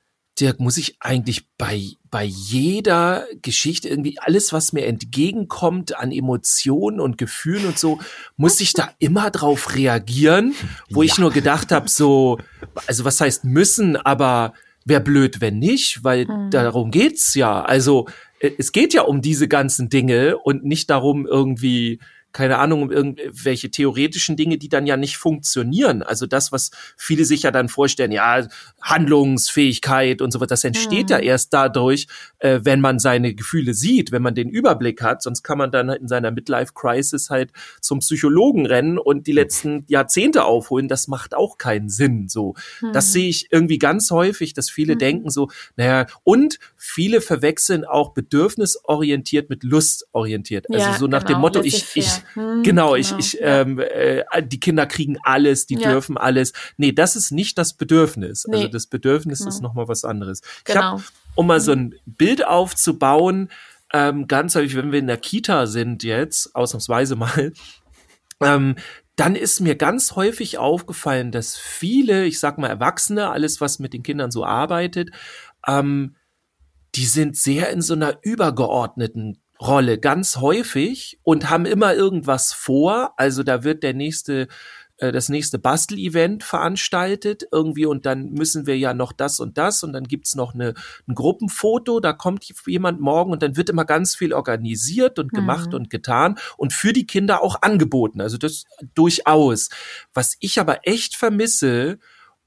Dirk, muss ich eigentlich bei, bei jeder Geschichte irgendwie alles, was mir entgegenkommt an Emotionen und Gefühlen und so, muss ich da immer drauf reagieren, wo ja. ich nur gedacht habe, so, also was heißt müssen, aber wäre blöd, wenn nicht, weil mhm. darum geht's ja. Also äh, es geht ja um diese ganzen Dinge und nicht darum irgendwie keine Ahnung, um irgendwelche theoretischen Dinge, die dann ja nicht funktionieren. Also das, was viele sich ja dann vorstellen, ja, Handlungsfähigkeit und so weiter, das entsteht mhm. ja erst dadurch, äh, wenn man seine Gefühle sieht, wenn man den Überblick hat. Sonst kann man dann in seiner Midlife-Crisis halt zum Psychologen rennen und die letzten Jahrzehnte aufholen. Das macht auch keinen Sinn. So, mhm. das sehe ich irgendwie ganz häufig, dass viele mhm. denken so, naja, und viele verwechseln auch bedürfnisorientiert mit lustorientiert. Also ja, so nach genau, dem Motto, ich, ich, hm, genau, ich, genau. ich, ähm, äh, die Kinder kriegen alles, die ja. dürfen alles. Nee, das ist nicht das Bedürfnis. Also nee. Also das Bedürfnis genau. ist nochmal was anderes. Genau. Ich hab, um mal so ein Bild aufzubauen, ähm, ganz häufig, wenn wir in der Kita sind jetzt, ausnahmsweise mal, ähm, dann ist mir ganz häufig aufgefallen, dass viele, ich sag mal Erwachsene, alles was mit den Kindern so arbeitet, ähm, die sind sehr in so einer übergeordneten Rolle ganz häufig und haben immer irgendwas vor. Also da wird der nächste äh, das nächste Bastel-Event veranstaltet irgendwie und dann müssen wir ja noch das und das und dann gibt's noch eine, ein Gruppenfoto, da kommt jemand morgen und dann wird immer ganz viel organisiert und gemacht mhm. und getan und für die Kinder auch angeboten. Also das durchaus. Was ich aber echt vermisse,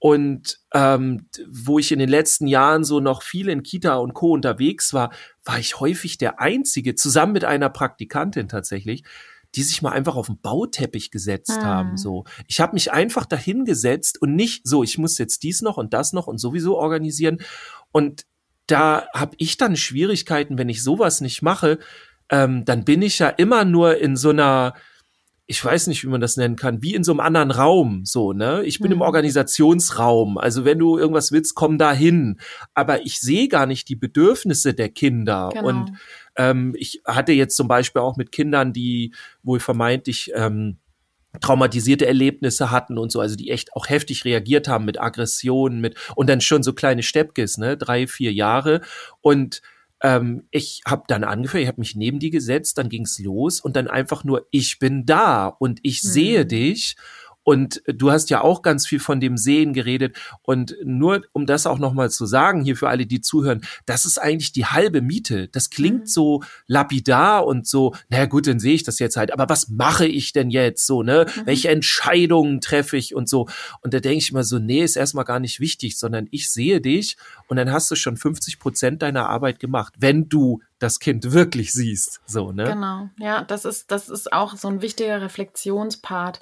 und ähm, wo ich in den letzten Jahren so noch viel in Kita und Co. unterwegs war, war ich häufig der Einzige, zusammen mit einer Praktikantin tatsächlich, die sich mal einfach auf den Bauteppich gesetzt hm. haben. So, ich habe mich einfach dahin gesetzt und nicht so, ich muss jetzt dies noch und das noch und sowieso organisieren. Und da habe ich dann Schwierigkeiten, wenn ich sowas nicht mache. Ähm, dann bin ich ja immer nur in so einer ich weiß nicht, wie man das nennen kann, wie in so einem anderen Raum, so, ne? Ich bin mhm. im Organisationsraum. Also wenn du irgendwas willst, komm da hin. Aber ich sehe gar nicht die Bedürfnisse der Kinder. Genau. Und ähm, ich hatte jetzt zum Beispiel auch mit Kindern, die wohl vermeintlich ähm, traumatisierte Erlebnisse hatten und so, also die echt auch heftig reagiert haben mit Aggressionen, mit und dann schon so kleine Steppkes, ne, drei, vier Jahre und ähm, ich habe dann angefangen, ich habe mich neben die gesetzt, dann ging's los und dann einfach nur, ich bin da und ich mhm. sehe dich und du hast ja auch ganz viel von dem Sehen geredet. Und nur um das auch nochmal zu sagen, hier für alle, die zuhören, das ist eigentlich die halbe Miete. Das klingt mhm. so lapidar und so, naja gut, dann sehe ich das jetzt halt. Aber was mache ich denn jetzt so, ne? Mhm. Welche Entscheidungen treffe ich und so? Und da denke ich immer so, nee, ist erstmal gar nicht wichtig, sondern ich sehe dich und dann hast du schon 50 Prozent deiner Arbeit gemacht, wenn du das Kind wirklich siehst. So, ne? Genau. Ja, das ist, das ist auch so ein wichtiger Reflexionspart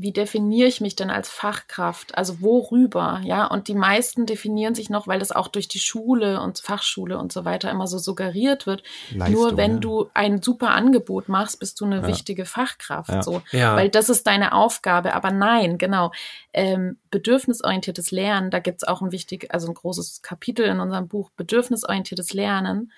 wie definiere ich mich denn als Fachkraft? Also worüber? Ja, und die meisten definieren sich noch, weil das auch durch die Schule und Fachschule und so weiter immer so suggeriert wird. Leistung, Nur wenn ja. du ein super Angebot machst, bist du eine ja. wichtige Fachkraft. Ja. So, weil das ist deine Aufgabe. Aber nein, genau. Ähm, bedürfnisorientiertes Lernen, da gibt es auch ein wichtig, also ein großes Kapitel in unserem Buch, bedürfnisorientiertes Lernen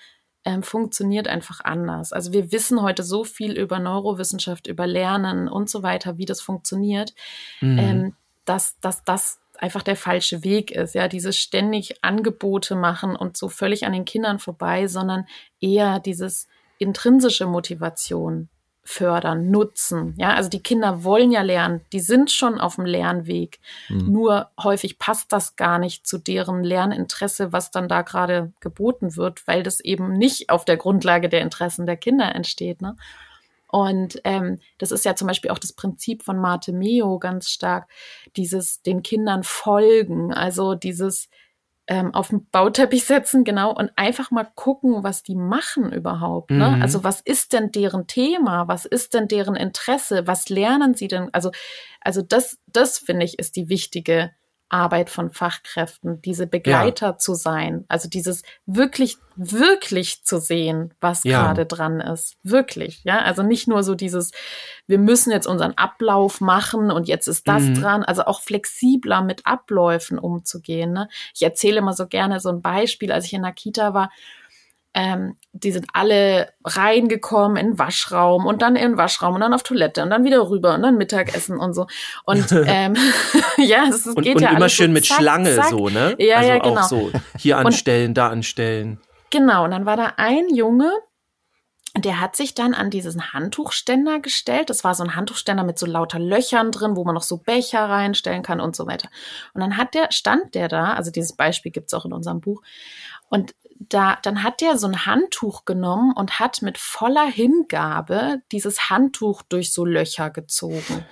ähm, funktioniert einfach anders. Also wir wissen heute so viel über Neurowissenschaft, über Lernen und so weiter, wie das funktioniert, mhm. ähm, dass, dass das einfach der falsche Weg ist. Ja, dieses ständig Angebote machen und so völlig an den Kindern vorbei, sondern eher dieses intrinsische Motivation fördern, nutzen. Ja, also die Kinder wollen ja lernen, die sind schon auf dem Lernweg. Mhm. Nur häufig passt das gar nicht zu deren Lerninteresse, was dann da gerade geboten wird, weil das eben nicht auf der Grundlage der Interessen der Kinder entsteht. Ne? Und ähm, das ist ja zum Beispiel auch das Prinzip von Marte Meo ganz stark, dieses den Kindern folgen, also dieses ähm, auf den Bauteppich setzen, genau, und einfach mal gucken, was die machen überhaupt. Ne? Mhm. Also was ist denn deren Thema? Was ist denn deren Interesse? Was lernen sie denn? Also, also das, das finde ich ist die wichtige Arbeit von Fachkräften, diese Begleiter ja. zu sein, also dieses wirklich, wirklich zu sehen, was ja. gerade dran ist. Wirklich, ja. Also nicht nur so dieses, wir müssen jetzt unseren Ablauf machen und jetzt ist das mhm. dran, also auch flexibler mit Abläufen umzugehen. Ne? Ich erzähle immer so gerne so ein Beispiel, als ich in der Kita war, ähm, die sind alle reingekommen in den Waschraum und dann in den Waschraum und dann auf Toilette und dann wieder rüber und dann Mittagessen und so. Und ähm, ja, es und, geht und ja immer schön so mit zack, Schlange zack. so, ne? Ja, also ja, genau. Auch so hier anstellen, und, da anstellen. Genau, und dann war da ein Junge, der hat sich dann an diesen Handtuchständer gestellt. Das war so ein Handtuchständer mit so lauter Löchern drin, wo man noch so Becher reinstellen kann und so weiter. Und dann hat der, stand der da, also dieses Beispiel gibt's auch in unserem Buch, und da, dann hat der so ein Handtuch genommen und hat mit voller Hingabe dieses Handtuch durch so Löcher gezogen.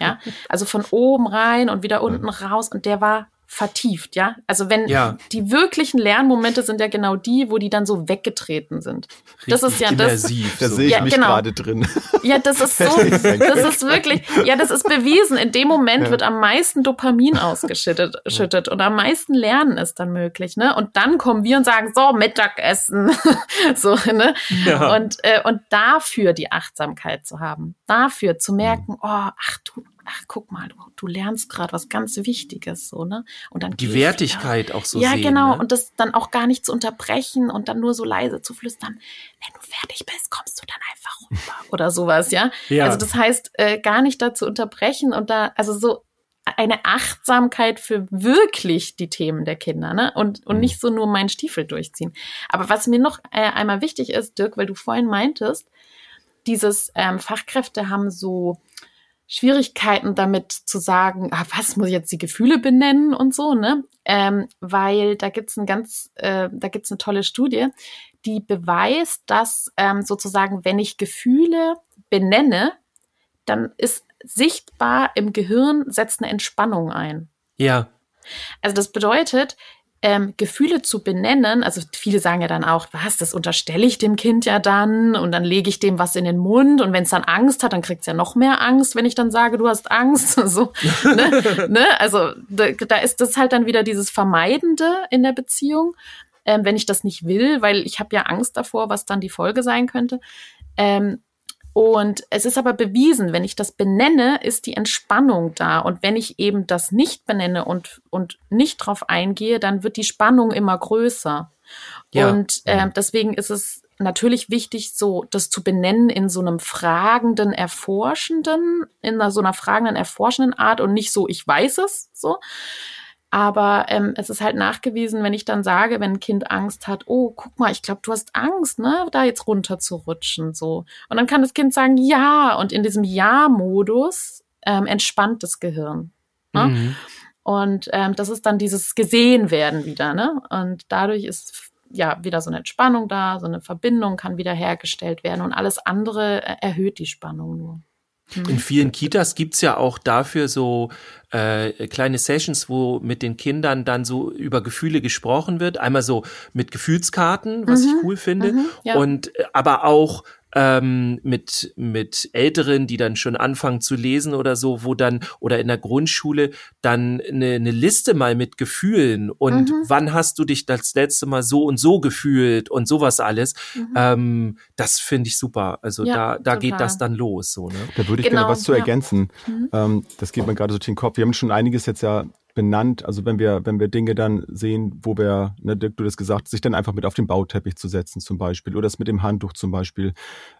Ja, also von oben rein und wieder unten raus. Und der war vertieft, ja. Also wenn ja. die wirklichen Lernmomente sind ja genau die, wo die dann so weggetreten sind. Richtig das ist ja immersiv, das. Da sehe ich ja, mich genau. gerade drin. Ja, das ist so, das ist wirklich, ja, das ist bewiesen. In dem Moment ja. wird am meisten Dopamin ausgeschüttet schüttet, und am meisten Lernen ist dann möglich, ne? Und dann kommen wir und sagen, so Mittagessen, so ne? Ja. Und äh, und dafür die Achtsamkeit zu haben, dafür zu merken, oh, ach du ach, guck mal, du, du lernst gerade was ganz Wichtiges, so, ne? Und dann die Wertigkeit auch so Ja, sehen, genau. Ne? Und das dann auch gar nicht zu unterbrechen und dann nur so leise zu flüstern, wenn du fertig bist, kommst du dann einfach rüber oder sowas, ja? ja. Also das heißt, äh, gar nicht da zu unterbrechen und da, also so eine Achtsamkeit für wirklich die Themen der Kinder, ne? Und, und mhm. nicht so nur meinen Stiefel durchziehen. Aber was mir noch äh, einmal wichtig ist, Dirk, weil du vorhin meintest, dieses ähm, Fachkräfte haben so Schwierigkeiten damit zu sagen, ah, was muss ich jetzt die Gefühle benennen und so, ne? Ähm, weil da gibt's ein ganz, äh, da gibt's eine tolle Studie, die beweist, dass ähm, sozusagen, wenn ich Gefühle benenne, dann ist sichtbar im Gehirn setzt eine Entspannung ein. Ja. Also das bedeutet, ähm, Gefühle zu benennen, also viele sagen ja dann auch, was, das unterstelle ich dem Kind ja dann und dann lege ich dem was in den Mund und wenn es dann Angst hat, dann kriegt es ja noch mehr Angst, wenn ich dann sage, du hast Angst. so, ne? ne? Also da, da ist das halt dann wieder dieses Vermeidende in der Beziehung, ähm, wenn ich das nicht will, weil ich habe ja Angst davor, was dann die Folge sein könnte. Ähm, und es ist aber bewiesen, wenn ich das benenne, ist die Entspannung da. Und wenn ich eben das nicht benenne und, und nicht drauf eingehe, dann wird die Spannung immer größer. Ja. Und äh, deswegen ist es natürlich wichtig, so das zu benennen in so einem fragenden, erforschenden, in so einer fragenden, erforschenden Art und nicht so, ich weiß es, so, aber ähm, es ist halt nachgewiesen, wenn ich dann sage, wenn ein Kind Angst hat, oh, guck mal, ich glaube, du hast Angst, ne, da jetzt runter zu rutschen, so. Und dann kann das Kind sagen, ja. Und in diesem Ja-Modus ähm, entspannt das Gehirn. Ne? Mhm. Und ähm, das ist dann dieses Gesehen werden wieder, ne? Und dadurch ist ja wieder so eine Entspannung da, so eine Verbindung kann wieder hergestellt werden und alles andere äh, erhöht die Spannung nur. In vielen Kitas gibt's ja auch dafür so äh, kleine Sessions, wo mit den Kindern dann so über Gefühle gesprochen wird. Einmal so mit Gefühlskarten, was mhm. ich cool finde. Mhm, ja. Und äh, aber auch ähm, mit, mit Älteren, die dann schon anfangen zu lesen oder so, wo dann, oder in der Grundschule, dann eine, eine Liste mal mit Gefühlen und mhm. wann hast du dich das letzte Mal so und so gefühlt und sowas alles. Mhm. Ähm, das finde ich super. Also ja, da, da geht das dann los. So, ne? Da würde ich genau, gerne was zu ja. ergänzen. Mhm. Ähm, das geht mir gerade so durch den Kopf. Wir haben schon einiges jetzt ja benannt. Also wenn wir, wenn wir Dinge dann sehen, wo wir, ne, Dirk, du das gesagt, sich dann einfach mit auf den Bauteppich zu setzen zum Beispiel oder das mit dem Handtuch zum Beispiel,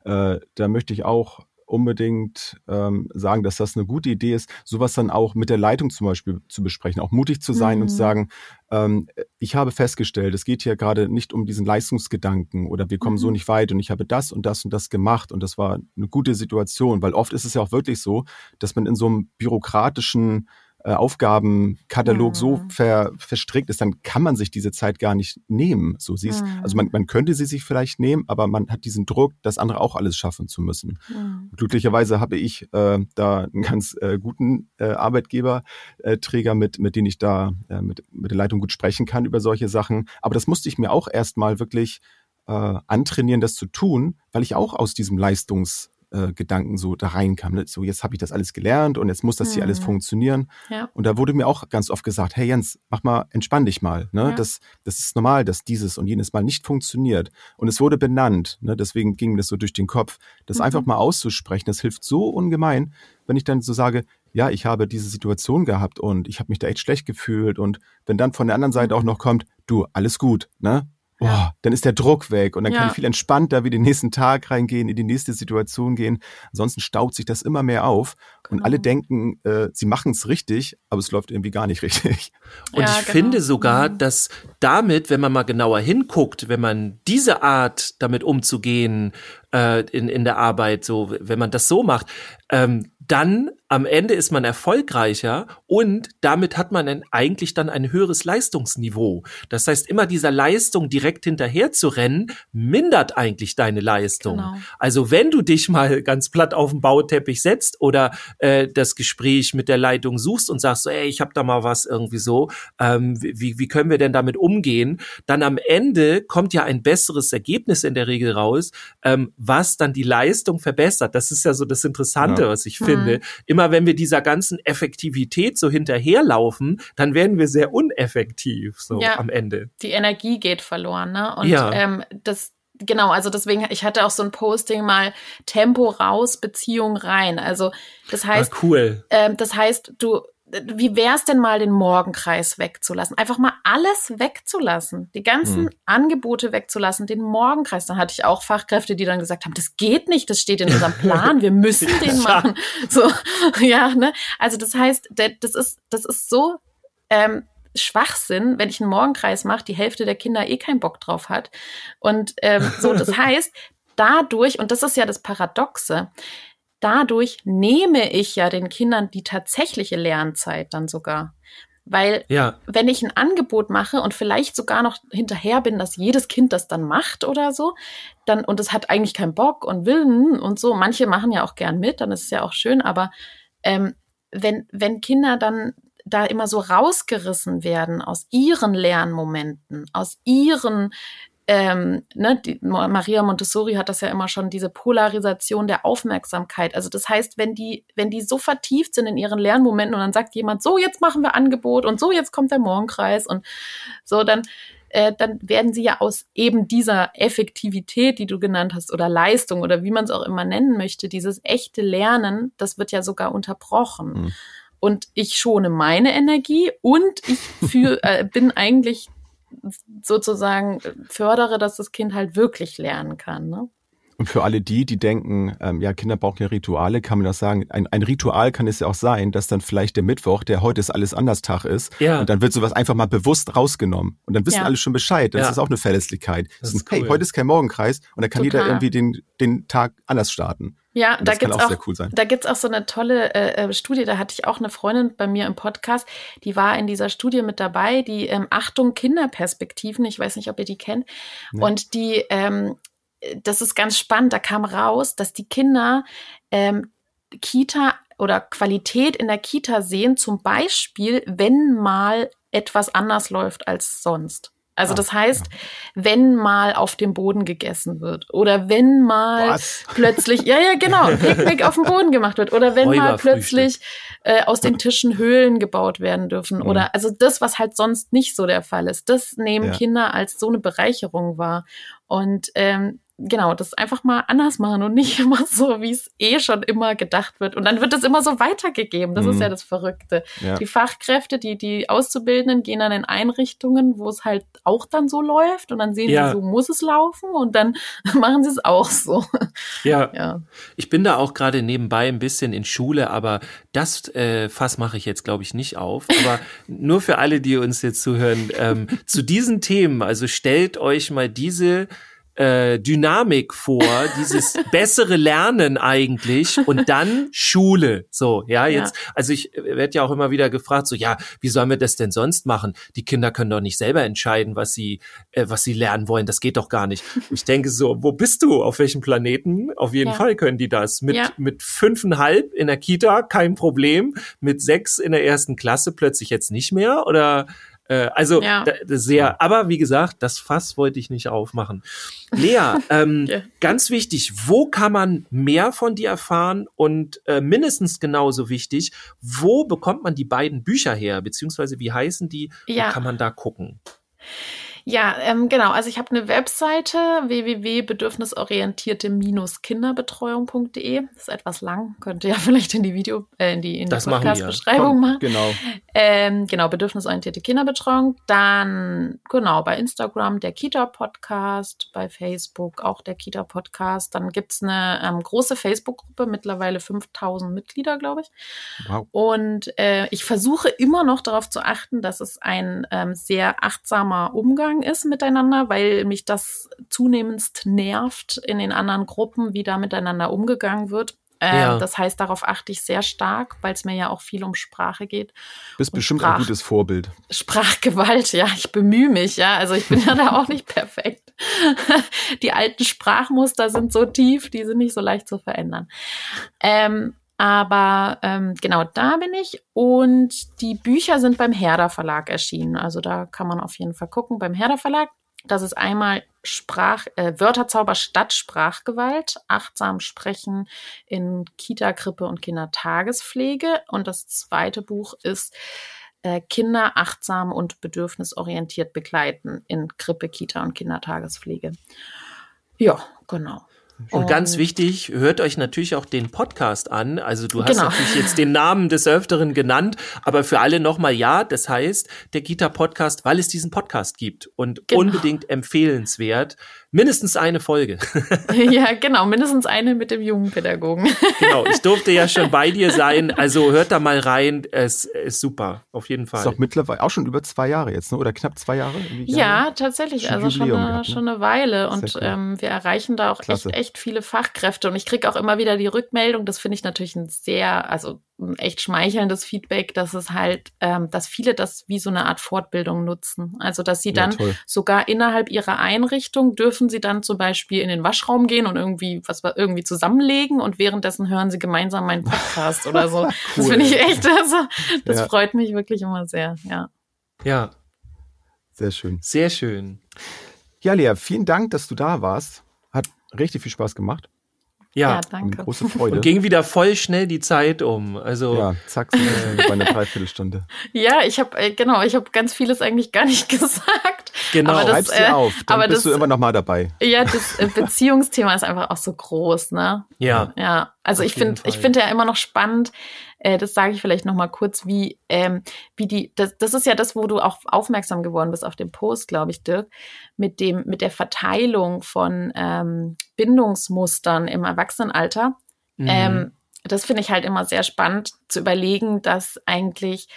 äh, da möchte ich auch unbedingt ähm, sagen, dass das eine gute Idee ist, sowas dann auch mit der Leitung zum Beispiel zu besprechen, auch mutig zu sein mhm. und zu sagen, ähm, ich habe festgestellt, es geht hier gerade nicht um diesen Leistungsgedanken oder wir kommen mhm. so nicht weit und ich habe das und das und das gemacht und das war eine gute Situation, weil oft ist es ja auch wirklich so, dass man in so einem bürokratischen äh, Aufgabenkatalog mhm. so ver, verstrickt ist, dann kann man sich diese Zeit gar nicht nehmen. So sie ist, mhm. also man, man könnte sie sich vielleicht nehmen, aber man hat diesen Druck, das andere auch alles schaffen zu müssen. Mhm. Glücklicherweise habe ich äh, da einen ganz äh, guten äh, Arbeitgeberträger mit, mit dem ich da äh, mit, mit der Leitung gut sprechen kann über solche Sachen. Aber das musste ich mir auch erstmal wirklich äh, antrainieren, das zu tun, weil ich auch aus diesem Leistungs äh, Gedanken so da reinkam. Ne? So, jetzt habe ich das alles gelernt und jetzt muss das hier alles mhm. funktionieren. Ja. Und da wurde mir auch ganz oft gesagt, hey Jens, mach mal, entspann dich mal. Ne? Ja. Das, das ist normal, dass dieses und jenes mal nicht funktioniert. Und es wurde benannt. Ne? Deswegen ging mir das so durch den Kopf. Das mhm. einfach mal auszusprechen, das hilft so ungemein, wenn ich dann so sage, ja, ich habe diese Situation gehabt und ich habe mich da echt schlecht gefühlt. Und wenn dann von der anderen Seite auch noch kommt, du, alles gut, ne? Boah, dann ist der Druck weg und dann ja. kann ich viel entspannter wie den nächsten Tag reingehen, in die nächste Situation gehen. Ansonsten staut sich das immer mehr auf genau. und alle denken, äh, sie machen es richtig, aber es läuft irgendwie gar nicht richtig. Und ja, ich genau. finde sogar, mhm. dass damit, wenn man mal genauer hinguckt, wenn man diese Art damit umzugehen äh, in, in der Arbeit, so wenn man das so macht, ähm, dann am Ende ist man erfolgreicher und damit hat man ein, eigentlich dann ein höheres Leistungsniveau. Das heißt, immer dieser Leistung direkt hinterher zu rennen, mindert eigentlich deine Leistung. Genau. Also wenn du dich mal ganz platt auf den Bauteppich setzt oder äh, das Gespräch mit der Leitung suchst und sagst so, ey, ich habe da mal was irgendwie so, ähm, wie, wie können wir denn damit umgehen? Dann am Ende kommt ja ein besseres Ergebnis in der Regel raus, ähm, was dann die Leistung verbessert. Das ist ja so das Interessante, ja. was ich finde finde, mhm. Immer wenn wir dieser ganzen Effektivität so hinterherlaufen, dann werden wir sehr uneffektiv so ja, am Ende. Die Energie geht verloren, ne? Und ja. ähm, das genau, also deswegen, ich hatte auch so ein Posting mal Tempo raus, Beziehung rein. Also das ah, heißt, ah, cool. Ähm, das heißt, du wie wär's denn mal, den Morgenkreis wegzulassen? Einfach mal alles wegzulassen, die ganzen mhm. Angebote wegzulassen, den Morgenkreis. Dann hatte ich auch Fachkräfte, die dann gesagt haben, das geht nicht, das steht in unserem Plan, wir müssen den machen. So, ja, ne? Also das heißt, das ist, das ist so ähm, Schwachsinn, wenn ich einen Morgenkreis mache, die Hälfte der Kinder eh keinen Bock drauf hat. Und ähm, so, das heißt, dadurch, und das ist ja das Paradoxe, dadurch nehme ich ja den Kindern die tatsächliche Lernzeit dann sogar. Weil ja. wenn ich ein Angebot mache und vielleicht sogar noch hinterher bin, dass jedes Kind das dann macht oder so, dann, und es hat eigentlich keinen Bock und Willen und so, manche machen ja auch gern mit, dann ist es ja auch schön, aber ähm, wenn, wenn Kinder dann da immer so rausgerissen werden aus ihren Lernmomenten, aus ihren ähm, ne, die, Maria Montessori hat das ja immer schon, diese Polarisation der Aufmerksamkeit. Also das heißt, wenn die, wenn die so vertieft sind in ihren Lernmomenten und dann sagt jemand, so jetzt machen wir Angebot und so jetzt kommt der Morgenkreis und so, dann, äh, dann werden sie ja aus eben dieser Effektivität, die du genannt hast, oder Leistung oder wie man es auch immer nennen möchte, dieses echte Lernen, das wird ja sogar unterbrochen. Mhm. Und ich schone meine Energie und ich für, äh, bin eigentlich sozusagen fördere, dass das Kind halt wirklich lernen kann. Ne? Und für alle die, die denken, ähm, ja, Kinder brauchen ja Rituale, kann man das sagen. Ein, ein Ritual kann es ja auch sein, dass dann vielleicht der Mittwoch, der heute ist alles anders Tag ist, ja. und dann wird sowas einfach mal bewusst rausgenommen. Und dann wissen ja. alle schon Bescheid. Das ja. ist auch eine Verlässlichkeit. Das ist, cool. Hey, heute ist kein Morgenkreis und dann kann Total. jeder irgendwie den, den Tag anders starten. Ja, da gibt's auch, auch cool da gibt's auch so eine tolle äh, äh, Studie. Da hatte ich auch eine Freundin bei mir im Podcast, die war in dieser Studie mit dabei. Die ähm, Achtung Kinderperspektiven. Ich weiß nicht, ob ihr die kennt. Nee. Und die ähm, das ist ganz spannend, da kam raus, dass die Kinder ähm, Kita oder Qualität in der Kita sehen, zum Beispiel, wenn mal etwas anders läuft als sonst. Also ah, das heißt, wenn mal auf dem Boden gegessen wird oder wenn mal Was? plötzlich, ja, ja, genau, Picknick auf dem Boden gemacht wird oder wenn mal plötzlich äh, aus den Tischen Höhlen gebaut werden dürfen mhm. oder also das, was halt sonst nicht so der Fall ist, das nehmen ja. Kinder als so eine Bereicherung wahr. Und ähm, genau, das einfach mal anders machen und nicht immer so, wie es eh schon immer gedacht wird. Und dann wird das immer so weitergegeben. Das mhm. ist ja das Verrückte. Ja. Die Fachkräfte, die, die Auszubildenden gehen dann in Einrichtungen, wo es halt auch dann so läuft und dann sehen ja. sie, so muss es laufen und dann machen sie es auch so. Ja. ja. Ich bin da auch gerade nebenbei ein bisschen in Schule, aber das äh, Fass mache ich jetzt, glaube ich, nicht auf. Aber nur für alle, die uns jetzt zuhören, ähm, zu diesen Themen, also stellt euch mal diese äh, Dynamik vor, dieses bessere Lernen eigentlich und dann Schule. So, ja, jetzt, ja. also ich werde ja auch immer wieder gefragt, so, ja, wie sollen wir das denn sonst machen? Die Kinder können doch nicht selber entscheiden, was sie, äh, was sie lernen wollen. Das geht doch gar nicht. Ich denke so, wo bist du? Auf welchem Planeten? Auf jeden ja. Fall können die das. Mit, ja. mit fünfeinhalb in der Kita kein Problem. Mit sechs in der ersten Klasse plötzlich jetzt nicht mehr? Oder äh, also ja. sehr, aber wie gesagt, das Fass wollte ich nicht aufmachen. Lea, ähm, ja. ganz wichtig, wo kann man mehr von dir erfahren und äh, mindestens genauso wichtig, wo bekommt man die beiden Bücher her, beziehungsweise wie heißen die? Ja. Wo kann man da gucken? Ja, ähm, genau. Also ich habe eine Webseite www.bedürfnisorientierte-kinderbetreuung.de. Das ist etwas lang, könnt ihr ja vielleicht in die Video, äh, in die, in die Podcast-Beschreibung machen. Genau. Ähm, genau, bedürfnisorientierte Kinderbetreuung. Dann, genau, bei Instagram der Kita-Podcast, bei Facebook auch der Kita-Podcast. Dann gibt's eine ähm, große Facebook-Gruppe, mittlerweile 5000 Mitglieder, glaube ich. Wow. Und äh, ich versuche immer noch darauf zu achten, dass es ein ähm, sehr achtsamer Umgang Umgang ist miteinander, weil mich das zunehmendst nervt in den anderen Gruppen, wie da miteinander umgegangen wird. Ähm, ja. Das heißt, darauf achte ich sehr stark, weil es mir ja auch viel um Sprache geht. Bist bestimmt Sprach ein gutes Vorbild. Sprachgewalt, ja, ich bemühe mich, ja. Also ich bin ja da auch nicht perfekt. Die alten Sprachmuster sind so tief, die sind nicht so leicht zu verändern. Ähm, aber ähm, genau da bin ich und die Bücher sind beim Herder Verlag erschienen. Also da kann man auf jeden Fall gucken beim Herder Verlag. Das ist einmal Sprach, äh, Wörterzauber statt Sprachgewalt, achtsam sprechen in Kita, Krippe und Kindertagespflege. Und das zweite Buch ist äh, Kinder achtsam und bedürfnisorientiert begleiten in Krippe, Kita und Kindertagespflege. Ja, genau. Und ganz wichtig, hört euch natürlich auch den Podcast an. Also du hast genau. natürlich jetzt den Namen des Öfteren genannt, aber für alle nochmal ja, das heißt, der Gita Podcast, weil es diesen Podcast gibt und genau. unbedingt empfehlenswert mindestens eine Folge. ja, genau, mindestens eine mit dem jungen Pädagogen. genau, ich durfte ja schon bei dir sein, also hört da mal rein, es ist super, auf jeden Fall. Ist doch mittlerweile auch schon über zwei Jahre jetzt, ne? oder knapp zwei Jahre? Ja, tatsächlich, schon also schon eine, gehabt, ne? schon eine Weile und cool. ähm, wir erreichen da auch echt, echt viele Fachkräfte und ich kriege auch immer wieder die Rückmeldung, das finde ich natürlich ein sehr, also echt schmeichelndes Feedback, dass es halt, ähm, dass viele das wie so eine Art Fortbildung nutzen. Also dass sie dann ja, sogar innerhalb ihrer Einrichtung dürfen sie dann zum Beispiel in den Waschraum gehen und irgendwie was irgendwie zusammenlegen und währenddessen hören sie gemeinsam meinen Podcast oder so. cool. Das finde ich echt, also das ja. freut mich wirklich immer sehr, ja. Ja. Sehr schön. Sehr schön. Ja, Lea, vielen Dank, dass du da warst. Hat richtig viel Spaß gemacht. Ja, ja danke. Große Freude. Und ging wieder voll schnell die Zeit um. Also ja, zack, äh, bei einer Dreiviertelstunde. ja, ich habe äh, genau, ich habe ganz vieles eigentlich gar nicht gesagt. Genau, aber das, äh, auf, dann aber bist das, du immer noch mal dabei. Ja, das äh, Beziehungsthema ist einfach auch so groß, ne? Ja. Ja, also ich finde, ich finde ja immer noch spannend, äh, das sage ich vielleicht noch mal kurz, wie, ähm, wie die, das, das ist ja das, wo du auch aufmerksam geworden bist auf dem Post, glaube ich, Dirk, mit dem, mit der Verteilung von ähm, Bindungsmustern im Erwachsenenalter. Mhm. Ähm, das finde ich halt immer sehr spannend zu überlegen, dass eigentlich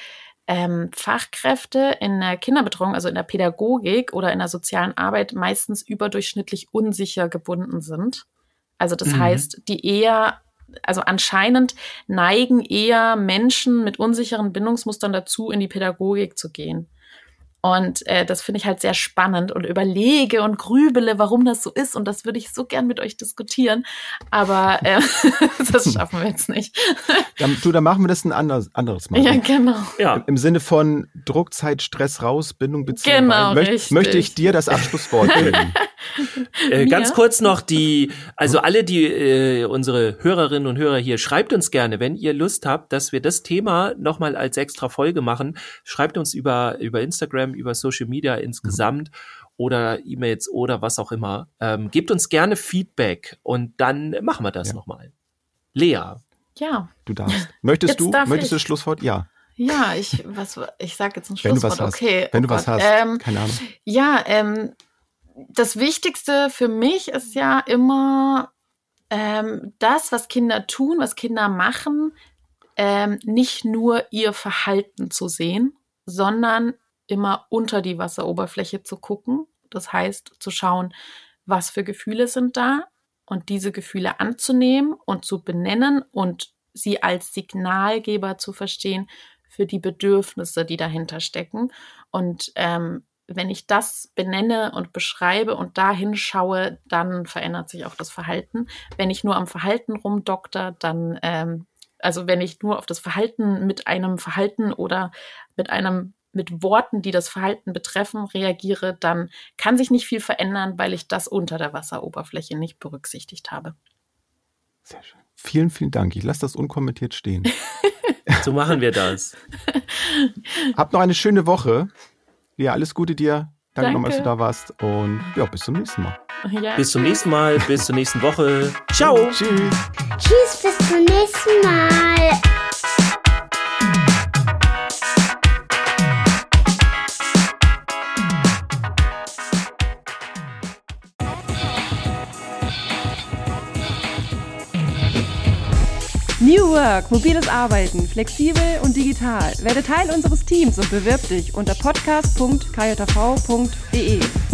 ähm, Fachkräfte in der Kinderbetreuung, also in der Pädagogik oder in der sozialen Arbeit meistens überdurchschnittlich unsicher gebunden sind. Also das mhm. heißt, die eher also anscheinend neigen eher Menschen mit unsicheren Bindungsmustern dazu, in die Pädagogik zu gehen. Und äh, das finde ich halt sehr spannend und überlege und grübele, warum das so ist. Und das würde ich so gern mit euch diskutieren. Aber äh, das schaffen wir jetzt nicht. Dann, du, dann machen wir das ein anderes, anderes Mal. Ja, genau. Ja. Im, Im, Sinne von Druckzeit, Stress raus, Bindung, Beziehung. Genau, Möcht, möchte ich dir das Abschlusswort geben. äh, ganz kurz noch die, also alle die äh, unsere Hörerinnen und Hörer hier, schreibt uns gerne, wenn ihr Lust habt, dass wir das Thema nochmal als extra Folge machen. Schreibt uns über über Instagram, über Social Media insgesamt. oder E-Mails oder was auch immer. Ähm, gebt uns gerne Feedback und dann machen wir das Ja. nochmal. Lea, Ja, Du darfst. Möchtest Jetzt du, darf möchtest du das Schlusswort? Ja. ja, ich, was, ich sage jetzt ein Wenn du Schlusswort. was hast. Okay, Wenn oh du was hast. Ähm, Keine Ahnung. Ja, ähm, das Wichtigste für mich ist ja immer ähm, das, was Kinder tun, was Kinder machen, ähm, nicht nur ihr Verhalten zu sehen, sondern immer unter die Wasseroberfläche zu gucken. Das heißt, zu schauen, was für Gefühle sind da und diese Gefühle anzunehmen und zu benennen und sie als Signalgeber zu verstehen für die Bedürfnisse, die dahinter stecken. Und ähm, wenn ich das benenne und beschreibe und da hinschaue, dann verändert sich auch das Verhalten. Wenn ich nur am Verhalten rumdokter, dann, ähm, also wenn ich nur auf das Verhalten mit einem Verhalten oder mit einem mit Worten, die das Verhalten betreffen, reagiere, dann kann sich nicht viel verändern, weil ich das unter der Wasseroberfläche nicht berücksichtigt habe. Sehr schön. Vielen, vielen Dank. Ich lasse das unkommentiert stehen. so machen wir das. Habt noch eine schöne Woche. Ja, alles Gute dir. Danke, Danke. nochmal, dass du da warst. Und ja, bis zum nächsten Mal. Ja, Bis zum nächsten Mal, bis zur nächsten Woche. Ciao. Tschüss. Tschüss, bis zum nächsten Mal. Work, mobiles Arbeiten, flexibel und digital. Werde Teil unseres Teams und bewirb dich unter podcast.kjv.de.